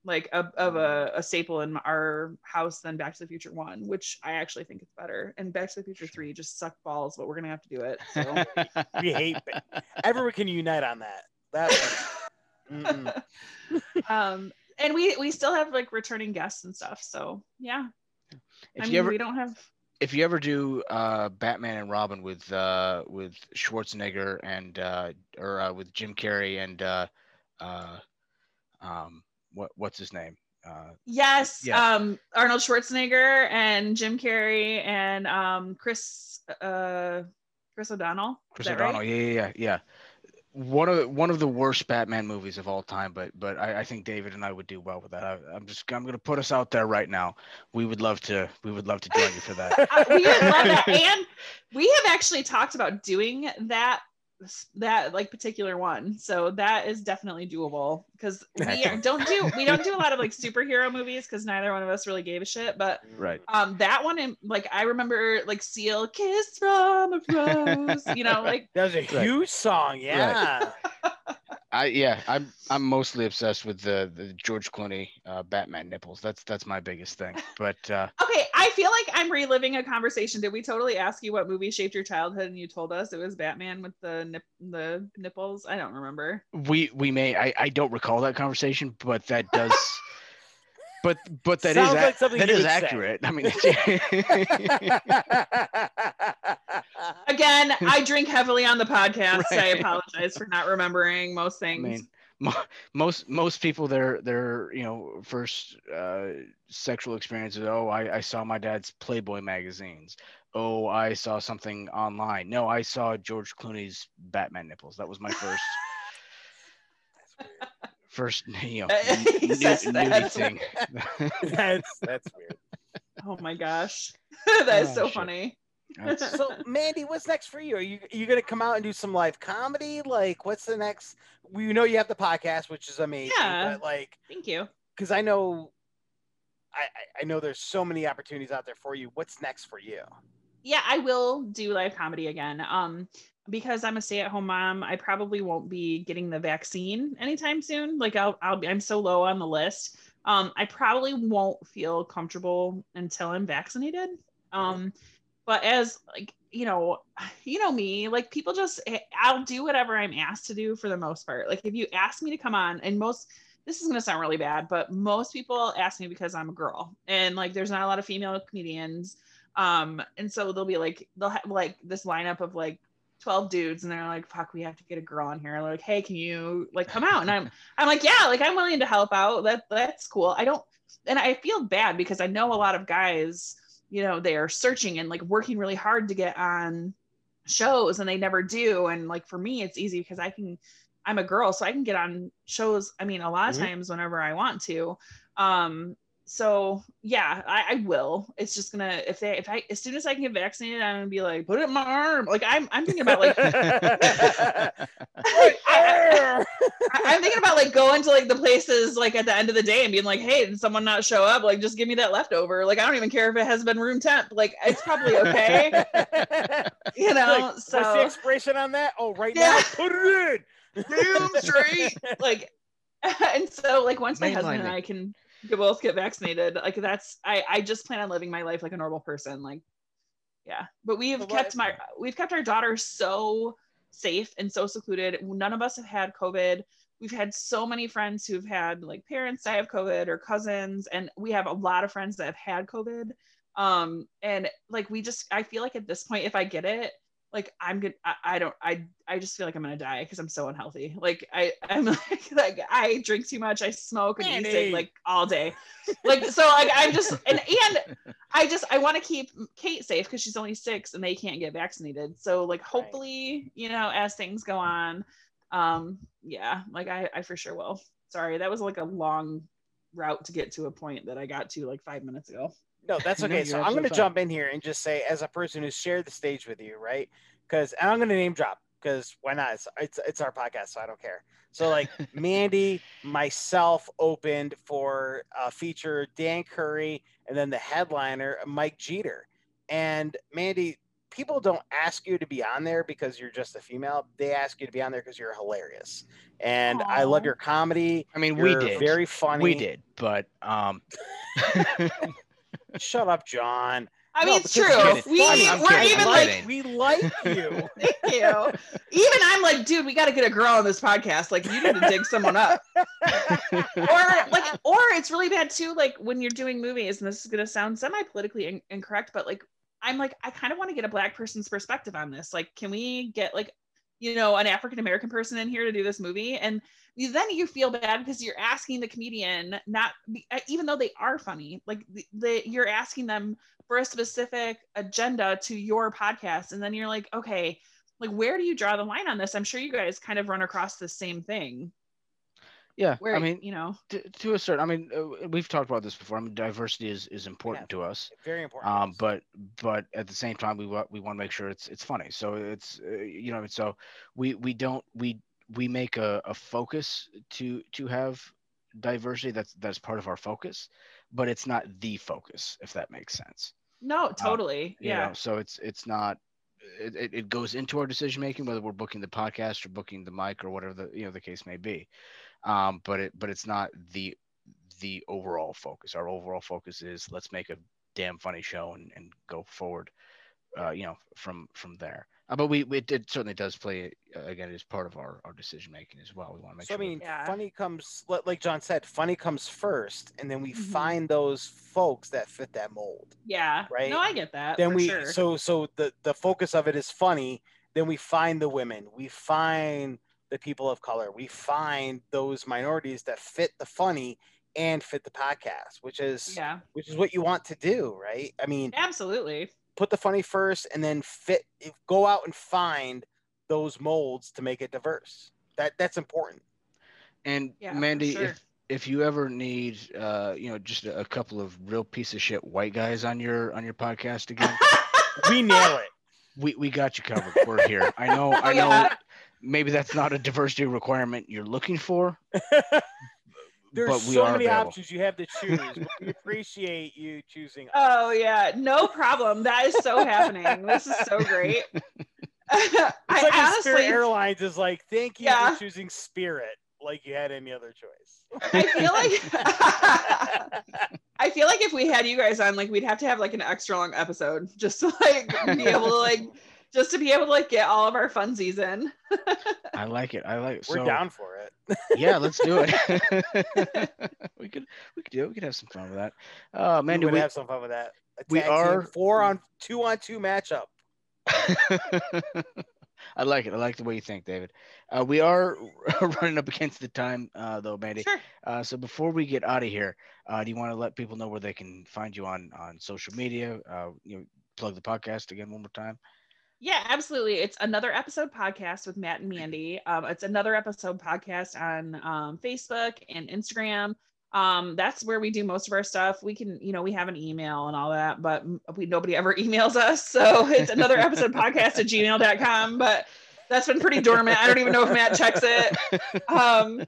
[SPEAKER 6] like a, of a, a staple in our house than Back to the Future 1, which I actually think is better. And Back to the Future 3 just sucked balls, but we're gonna have to do it. So
[SPEAKER 3] we hate everyone can unite on that. That
[SPEAKER 6] um and we we still have like returning guests and stuff. So yeah,
[SPEAKER 5] If
[SPEAKER 6] I mean
[SPEAKER 5] ever
[SPEAKER 6] we don't have.
[SPEAKER 5] If you ever do uh, Batman and Robin with uh, with Schwarzenegger and uh, or uh, with Jim Carrey and uh, uh, um, what what's his name? Uh,
[SPEAKER 6] Yes,
[SPEAKER 5] Yeah.
[SPEAKER 6] um, Arnold Schwarzenegger and Jim Carrey and um, Chris uh, Chris O'Donnell.
[SPEAKER 5] Chris
[SPEAKER 6] right?
[SPEAKER 5] O'Donnell. Yeah, yeah, yeah, yeah. One of one of the worst Batman movies of all time, but but I, I think David and I would do well with that. I, I'm just I'm gonna put us out there right now. We would love to we would love to join you for that.
[SPEAKER 6] Uh, we would love that, and we have actually talked about doing that that like particular one. So that is definitely doable because we don't do we don't do a lot of like superhero movies because neither one of us really gave a shit. But
[SPEAKER 5] right.
[SPEAKER 6] um, that one, and like I remember like Seal Kiss from a Rose, you know, like
[SPEAKER 3] That was a huge song. Yeah.
[SPEAKER 5] I yeah, I'm I'm mostly obsessed with the the George Clooney uh, Batman nipples. That's that's my biggest thing. But uh,
[SPEAKER 6] Okay, I feel like I'm reliving a conversation. Did we totally ask you what movie shaped your childhood and you told us it was Batman with the nip the nipples? I don't remember.
[SPEAKER 5] we we may I, I don't recall that conversation, but that does. But but that is
[SPEAKER 3] Sounds
[SPEAKER 5] ac-
[SPEAKER 3] like something
[SPEAKER 5] that is
[SPEAKER 3] would say.
[SPEAKER 5] accurate. I mean,
[SPEAKER 6] Again, I drink heavily on the podcast. I apologize for not remembering most things.
[SPEAKER 5] I mean, mo- most most people their their you know first uh, sexual experiences. Oh, I, I saw my dad's Playboy magazines. Oh, I saw something online. No, I saw George Clooney's Batman nipples. That was my first first you know
[SPEAKER 6] He
[SPEAKER 5] nu-
[SPEAKER 6] that's
[SPEAKER 5] thing.
[SPEAKER 3] that's that's weird.
[SPEAKER 6] oh my gosh. that is
[SPEAKER 5] Oh,
[SPEAKER 6] so
[SPEAKER 5] shit.
[SPEAKER 6] funny.
[SPEAKER 5] That's-
[SPEAKER 3] So, Mandy, what's next for you? Are you are you gonna come out and do some live comedy? Like, what's the next? We know you have the podcast, which is amazing.
[SPEAKER 6] Yeah.
[SPEAKER 3] But like,
[SPEAKER 6] Thank you.
[SPEAKER 3] because I know, I I- I know there's so many opportunities out there for you. What's next for you?
[SPEAKER 6] yeah i will do live comedy again um because i'm a stay-at-home mom i probably won't be getting the vaccine anytime soon. Like i'll, I'll be i'm so low on the list. Um i probably won't feel comfortable until i'm vaccinated. Um but as like you know you know me like people just eh, i'll do whatever i'm asked to do for the most part. Like if you ask me to come on and most this is to sound really bad but most people ask me because i'm a girl. And like there's not a lot of female comedians. Um, and so they'll be like, they'll have like this lineup of like 12 dudes, and they're like, fuck, we have to get a girl on here. Like, hey, can you like come out? And I'm I'm like, yeah, like I'm willing to help out. That that's cool. I don't and I feel bad because I know a lot of guys, you know, they are searching and like working really hard to get on shows and they never do. And like for me, it's easy because I can I'm a girl, so I can get on shows. I mean, a lot of
[SPEAKER 3] Mhm.
[SPEAKER 6] times whenever I want to. Um, so yeah, I, I will. It's just gonna if they if I as soon as I can get vaccinated, I'm gonna be like, put it in my arm. Like I'm I'm thinking about like I, am thinking about like going to like the places like at the end of the day and being like, hey, did someone not show up? Like just give me that leftover. Like I don't even care if it has been room temp. Like it's probably okay. You know,
[SPEAKER 3] Like, What's the expiration on that? Oh, right
[SPEAKER 6] Yeah.
[SPEAKER 3] now, put it in.
[SPEAKER 5] Damn straight.
[SPEAKER 6] like and so like once my
[SPEAKER 5] Mainline
[SPEAKER 6] husband and. I can get- both get vaccinated, like that's I I just plan on living my life like a normal person. Like yeah. But we've
[SPEAKER 3] So
[SPEAKER 6] kept
[SPEAKER 3] what-
[SPEAKER 6] my we've kept our daughter so safe and so secluded. None of us have had COVID. We've had so many friends who've had like parents die of COVID or cousins, and we have a lot of friends that have had COVID. Um, and like we just I feel like at this point, if I get it, like I'm good. I, I don't. I I just feel like I'm gonna die because I'm so unhealthy. Like I I'm like like I drink too much. I smoke and eat sick like all day. Like so like I'm just and and I just I want to keep Kate safe because she's only six and they can't get vaccinated. So like hopefully you know as things go on, um yeah like I I for sure will. Sorry that was like a long route to get to a point that I got to like five minutes ago.
[SPEAKER 3] No, that's okay.
[SPEAKER 5] you're
[SPEAKER 3] so I'm going to jump in here and just say, as a person who's shared the stage with you, right? Because I'm going to name drop because why not? It's, it's it's our podcast, so I don't care. So like Mandy, myself opened for a feature Dan Curry, and then the headliner Mike Jeter. And Mandy, people don't ask you to be on there because you're just a female. They ask you to be on there because you're hilarious. And I love your comedy.
[SPEAKER 5] I mean, we
[SPEAKER 3] You're
[SPEAKER 5] did.
[SPEAKER 3] Very funny.
[SPEAKER 5] We did, but um,
[SPEAKER 3] Shut up, John.
[SPEAKER 6] I
[SPEAKER 3] No,
[SPEAKER 6] mean, it's true. We,
[SPEAKER 3] funny.
[SPEAKER 5] I'm
[SPEAKER 6] we're
[SPEAKER 5] kidding,
[SPEAKER 6] even like,
[SPEAKER 3] we like you.
[SPEAKER 6] thank you. Even I'm like, dude, we got to get a girl on this podcast. Like, you need to dig someone up. or like, or it's really bad too. Like when you're doing movies, and this is gonna sound semi-politically in- incorrect, but like, I'm like, I kind of want to get a black person's perspective on this. Like, can we get like, you know, an African American person in here to do this movie? And you- then you feel bad because you're asking the comedian not uh, even though they are funny like the, the, you're asking them for a specific agenda to your podcast and then you're like okay like where do you draw the line on this i'm sure you guys kind of run across the same thing
[SPEAKER 5] Yeah,
[SPEAKER 6] where
[SPEAKER 5] I mean,
[SPEAKER 6] you know
[SPEAKER 5] to, to a certain, I mean, uh, we've talked about this before. I mean, diversity is is important
[SPEAKER 3] Yeah.
[SPEAKER 5] to us.
[SPEAKER 3] Very important.
[SPEAKER 5] um but but at the same time we want we want to make sure it's it's funny so it's uh, you know so we we don't we we make a, a focus to to have diversity that's that's part of our focus but it's not the focus if that makes sense.
[SPEAKER 6] No totally.
[SPEAKER 5] you
[SPEAKER 6] yeah.
[SPEAKER 5] know so it's it's not it, it- it goes into our decision making whether we're booking the podcast or booking the mic or whatever the you know the case may be. Um but it but it's not the the overall focus. Our overall focus is let's make a damn funny show and, and go forward uh you know from from there uh, but we, we it, it certainly does play uh, again as part of our our decision making as well we want to make
[SPEAKER 3] so I mean,
[SPEAKER 6] Yeah.
[SPEAKER 3] funny comes like John said, funny comes first, and then we
[SPEAKER 6] Mhm.
[SPEAKER 3] find those folks that fit that mold.
[SPEAKER 6] yeah
[SPEAKER 3] Right.
[SPEAKER 6] no i get that
[SPEAKER 3] then we
[SPEAKER 6] sure.
[SPEAKER 3] so so the the focus of it is funny. Then we find the women, we find the people of color, we find those minorities that fit the funny and fit the podcast, which is
[SPEAKER 6] yeah
[SPEAKER 3] which is what you want to do, right? I mean,
[SPEAKER 6] absolutely
[SPEAKER 3] put the funny first and then fit go out and find those molds to make it diverse. That that's important.
[SPEAKER 5] And
[SPEAKER 6] Yeah,
[SPEAKER 5] mandy
[SPEAKER 6] sure.
[SPEAKER 5] if if you ever need uh you know just a, a couple of real piece of shit white guys on your on your podcast again
[SPEAKER 3] we nail it.
[SPEAKER 5] we, we got you covered. We're here. I know i know
[SPEAKER 6] Yeah.
[SPEAKER 5] maybe that's not a diversity requirement you're looking for
[SPEAKER 3] there's
[SPEAKER 5] but we
[SPEAKER 3] so
[SPEAKER 5] are
[SPEAKER 3] many
[SPEAKER 5] available.
[SPEAKER 3] options you have to choose we appreciate you choosing.
[SPEAKER 6] Oh yeah, no problem. That is so happening. This is so great.
[SPEAKER 3] It's like when Spirit Airlines is like, thank you
[SPEAKER 6] Yeah.
[SPEAKER 3] for choosing Spirit, like you had any other choice.
[SPEAKER 6] I feel like I feel like if we had you guys on, like we'd have to have like an extra long episode just to like be able to like just to be able to like get all of our funsies in.
[SPEAKER 5] i like it i like it
[SPEAKER 3] We're
[SPEAKER 5] so
[SPEAKER 3] down for it.
[SPEAKER 5] yeah let's do it we could we could do it we could have some fun with that uh man
[SPEAKER 3] we
[SPEAKER 5] do we,
[SPEAKER 3] have some fun with that. A
[SPEAKER 5] we are-
[SPEAKER 3] four on two on two matchup.
[SPEAKER 5] I like it. I like the way you think, David. Uh, we are running up against the time, uh, though, Mandy.
[SPEAKER 6] Sure.
[SPEAKER 5] Uh, so before we get out of here, uh, do you want to let people know where they can find you on on social media? Uh, you know, plug the podcast again one more time.
[SPEAKER 6] Yeah, absolutely. It's another episode podcast with Matt and Mandy. Um, it's another episode podcast on um, Facebook and Instagram. Um, that's where we do most of our stuff. We can, you know, we have an email and all that, but we nobody ever emails us. So it's another episode podcast at gmail.com. But that's been pretty dormant. I don't even know if Matt checks it. Um,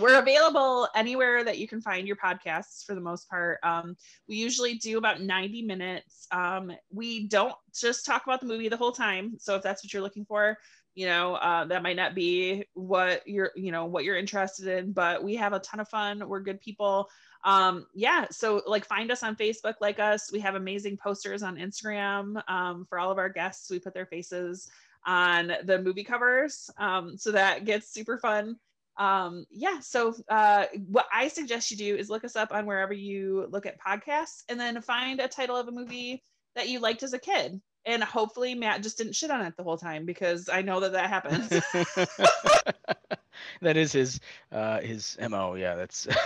[SPEAKER 6] we're available anywhere that you can find your podcasts for the most part. Um, we usually do about 90 minutes. Um, we don't just talk about the movie the whole time. So if that's what you're looking for, you know, uh, that might not be what you're, you know, what you're interested in, but we have a ton of fun. We're good people. Um, yeah. So like find us on Facebook, like us. We have amazing posters on Instagram um, for all of our guests. We put their faces on the movie covers. Um, so that gets super fun um yeah so uh what i suggest you do is look us up on wherever you look at podcasts and then find a title of a movie that you liked as a kid and hopefully matt just didn't shit on it the whole time because i know that that happens
[SPEAKER 5] that is his uh, his mo. Yeah, that's.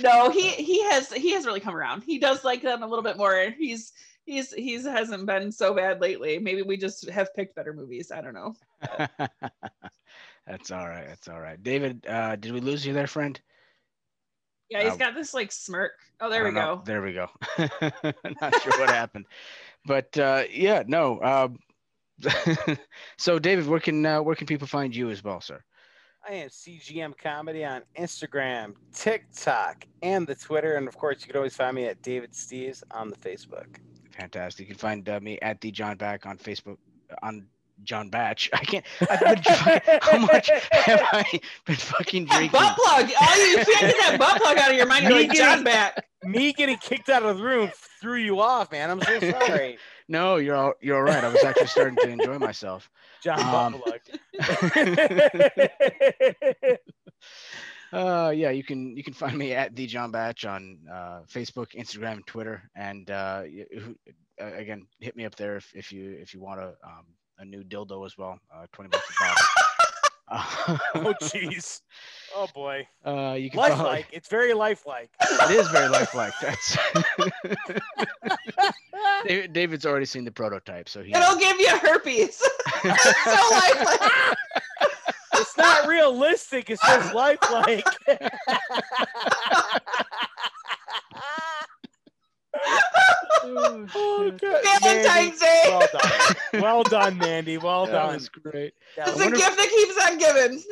[SPEAKER 6] no he he has he has really come around he does like them a little bit more he's he's he's hasn't been so bad lately maybe we just have picked better movies i don't know
[SPEAKER 5] that's all right. That's all right. David, uh, did we lose you there, friend?
[SPEAKER 6] yeah he's
[SPEAKER 5] Uh,
[SPEAKER 6] got this like smirk oh there we
[SPEAKER 5] know.
[SPEAKER 6] go
[SPEAKER 5] There we go. Not sure what happened, but uh, yeah, no. Um, so, David, where can uh, where can people find you as well, sir?
[SPEAKER 3] I am CGM Comedy on Instagram, TikTok, and the Twitter. And of course, you can always find me at David Steves on the Facebook.
[SPEAKER 5] Fantastic. You can find uh, me at the John Back on Facebook on John Batch. I can't. I've been fucking, how much have I been fucking drinking?
[SPEAKER 6] butt plug. Oh, you can't get that butt plug out of your mind. You're like John
[SPEAKER 3] getting-
[SPEAKER 6] back.
[SPEAKER 3] Me getting kicked out of the room threw you off, man. I'm so sorry,
[SPEAKER 5] No, you're all, you're all right. I was actually starting to enjoy myself.
[SPEAKER 3] John
[SPEAKER 5] Um,
[SPEAKER 3] Buttplug.
[SPEAKER 5] Uh, yeah, you can you can find me at the John Batch on uh, Facebook, Instagram, Twitter, and uh, y- who- uh, again, hit me up there if, if you if you want a um, a new dildo as well. Uh, Twenty bucks a bottle.
[SPEAKER 3] oh, jeez. Oh boy.
[SPEAKER 5] uh, you can follow,
[SPEAKER 3] Lifelike. It's very lifelike.
[SPEAKER 5] it is very lifelike. That's David's already seen the prototype, so he
[SPEAKER 6] It'll give you herpes. so lifelike.
[SPEAKER 3] It's not realistic. It's just lifelike. oh,
[SPEAKER 6] Valentine's Day.
[SPEAKER 3] Well done. Well done, Mandy. Well
[SPEAKER 5] that
[SPEAKER 3] done.
[SPEAKER 5] was great.
[SPEAKER 6] It's
[SPEAKER 3] was-
[SPEAKER 6] a gift that keeps on giving.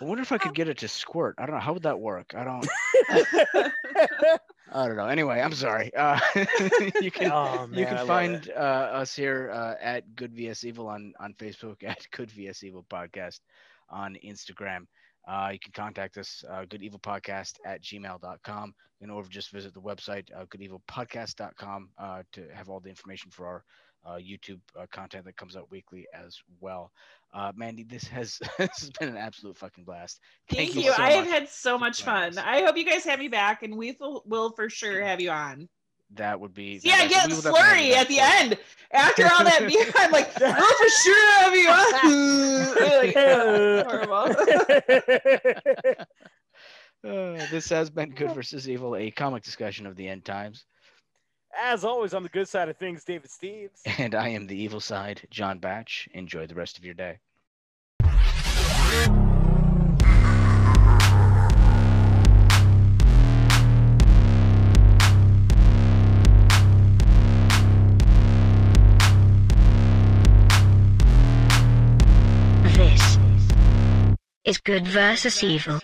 [SPEAKER 5] I wonder if I could get it to squirt. I don't know how would that work. I don't. I don't know. Anyway, I'm sorry. Uh, you can
[SPEAKER 3] oh, man,
[SPEAKER 5] you can find uh, us here uh, at Good vs Evil on on Facebook at Good vs Evil Podcast on Instagram. Uh, you can contact us, uh, Good Evil Podcast at gmail.com. Know, or just visit the website, uh, goodevilpodcast.com, uh, to have all the information for our uh, YouTube uh, content that comes out weekly as well. Uh, Mandy, this has this has been an absolute fucking blast.
[SPEAKER 6] Thank,
[SPEAKER 5] you
[SPEAKER 6] you.
[SPEAKER 5] so
[SPEAKER 6] I have had so much fun. I hope you guys have me back, and we will, will for sure have you on.
[SPEAKER 5] That would be.
[SPEAKER 6] Yeah, I
[SPEAKER 5] that-
[SPEAKER 6] get
[SPEAKER 5] we will definitely have you
[SPEAKER 6] slurry at the end. After all that beer, I'm like, we'll for sure have you on. like, horrible.
[SPEAKER 5] Uh, this has been Good versus Evil, a comic discussion of the end times.
[SPEAKER 3] As always, on the good side of things, David Steves.
[SPEAKER 5] And I am the evil side, John Batch. Enjoy the rest of your day.
[SPEAKER 4] This is good versus evil.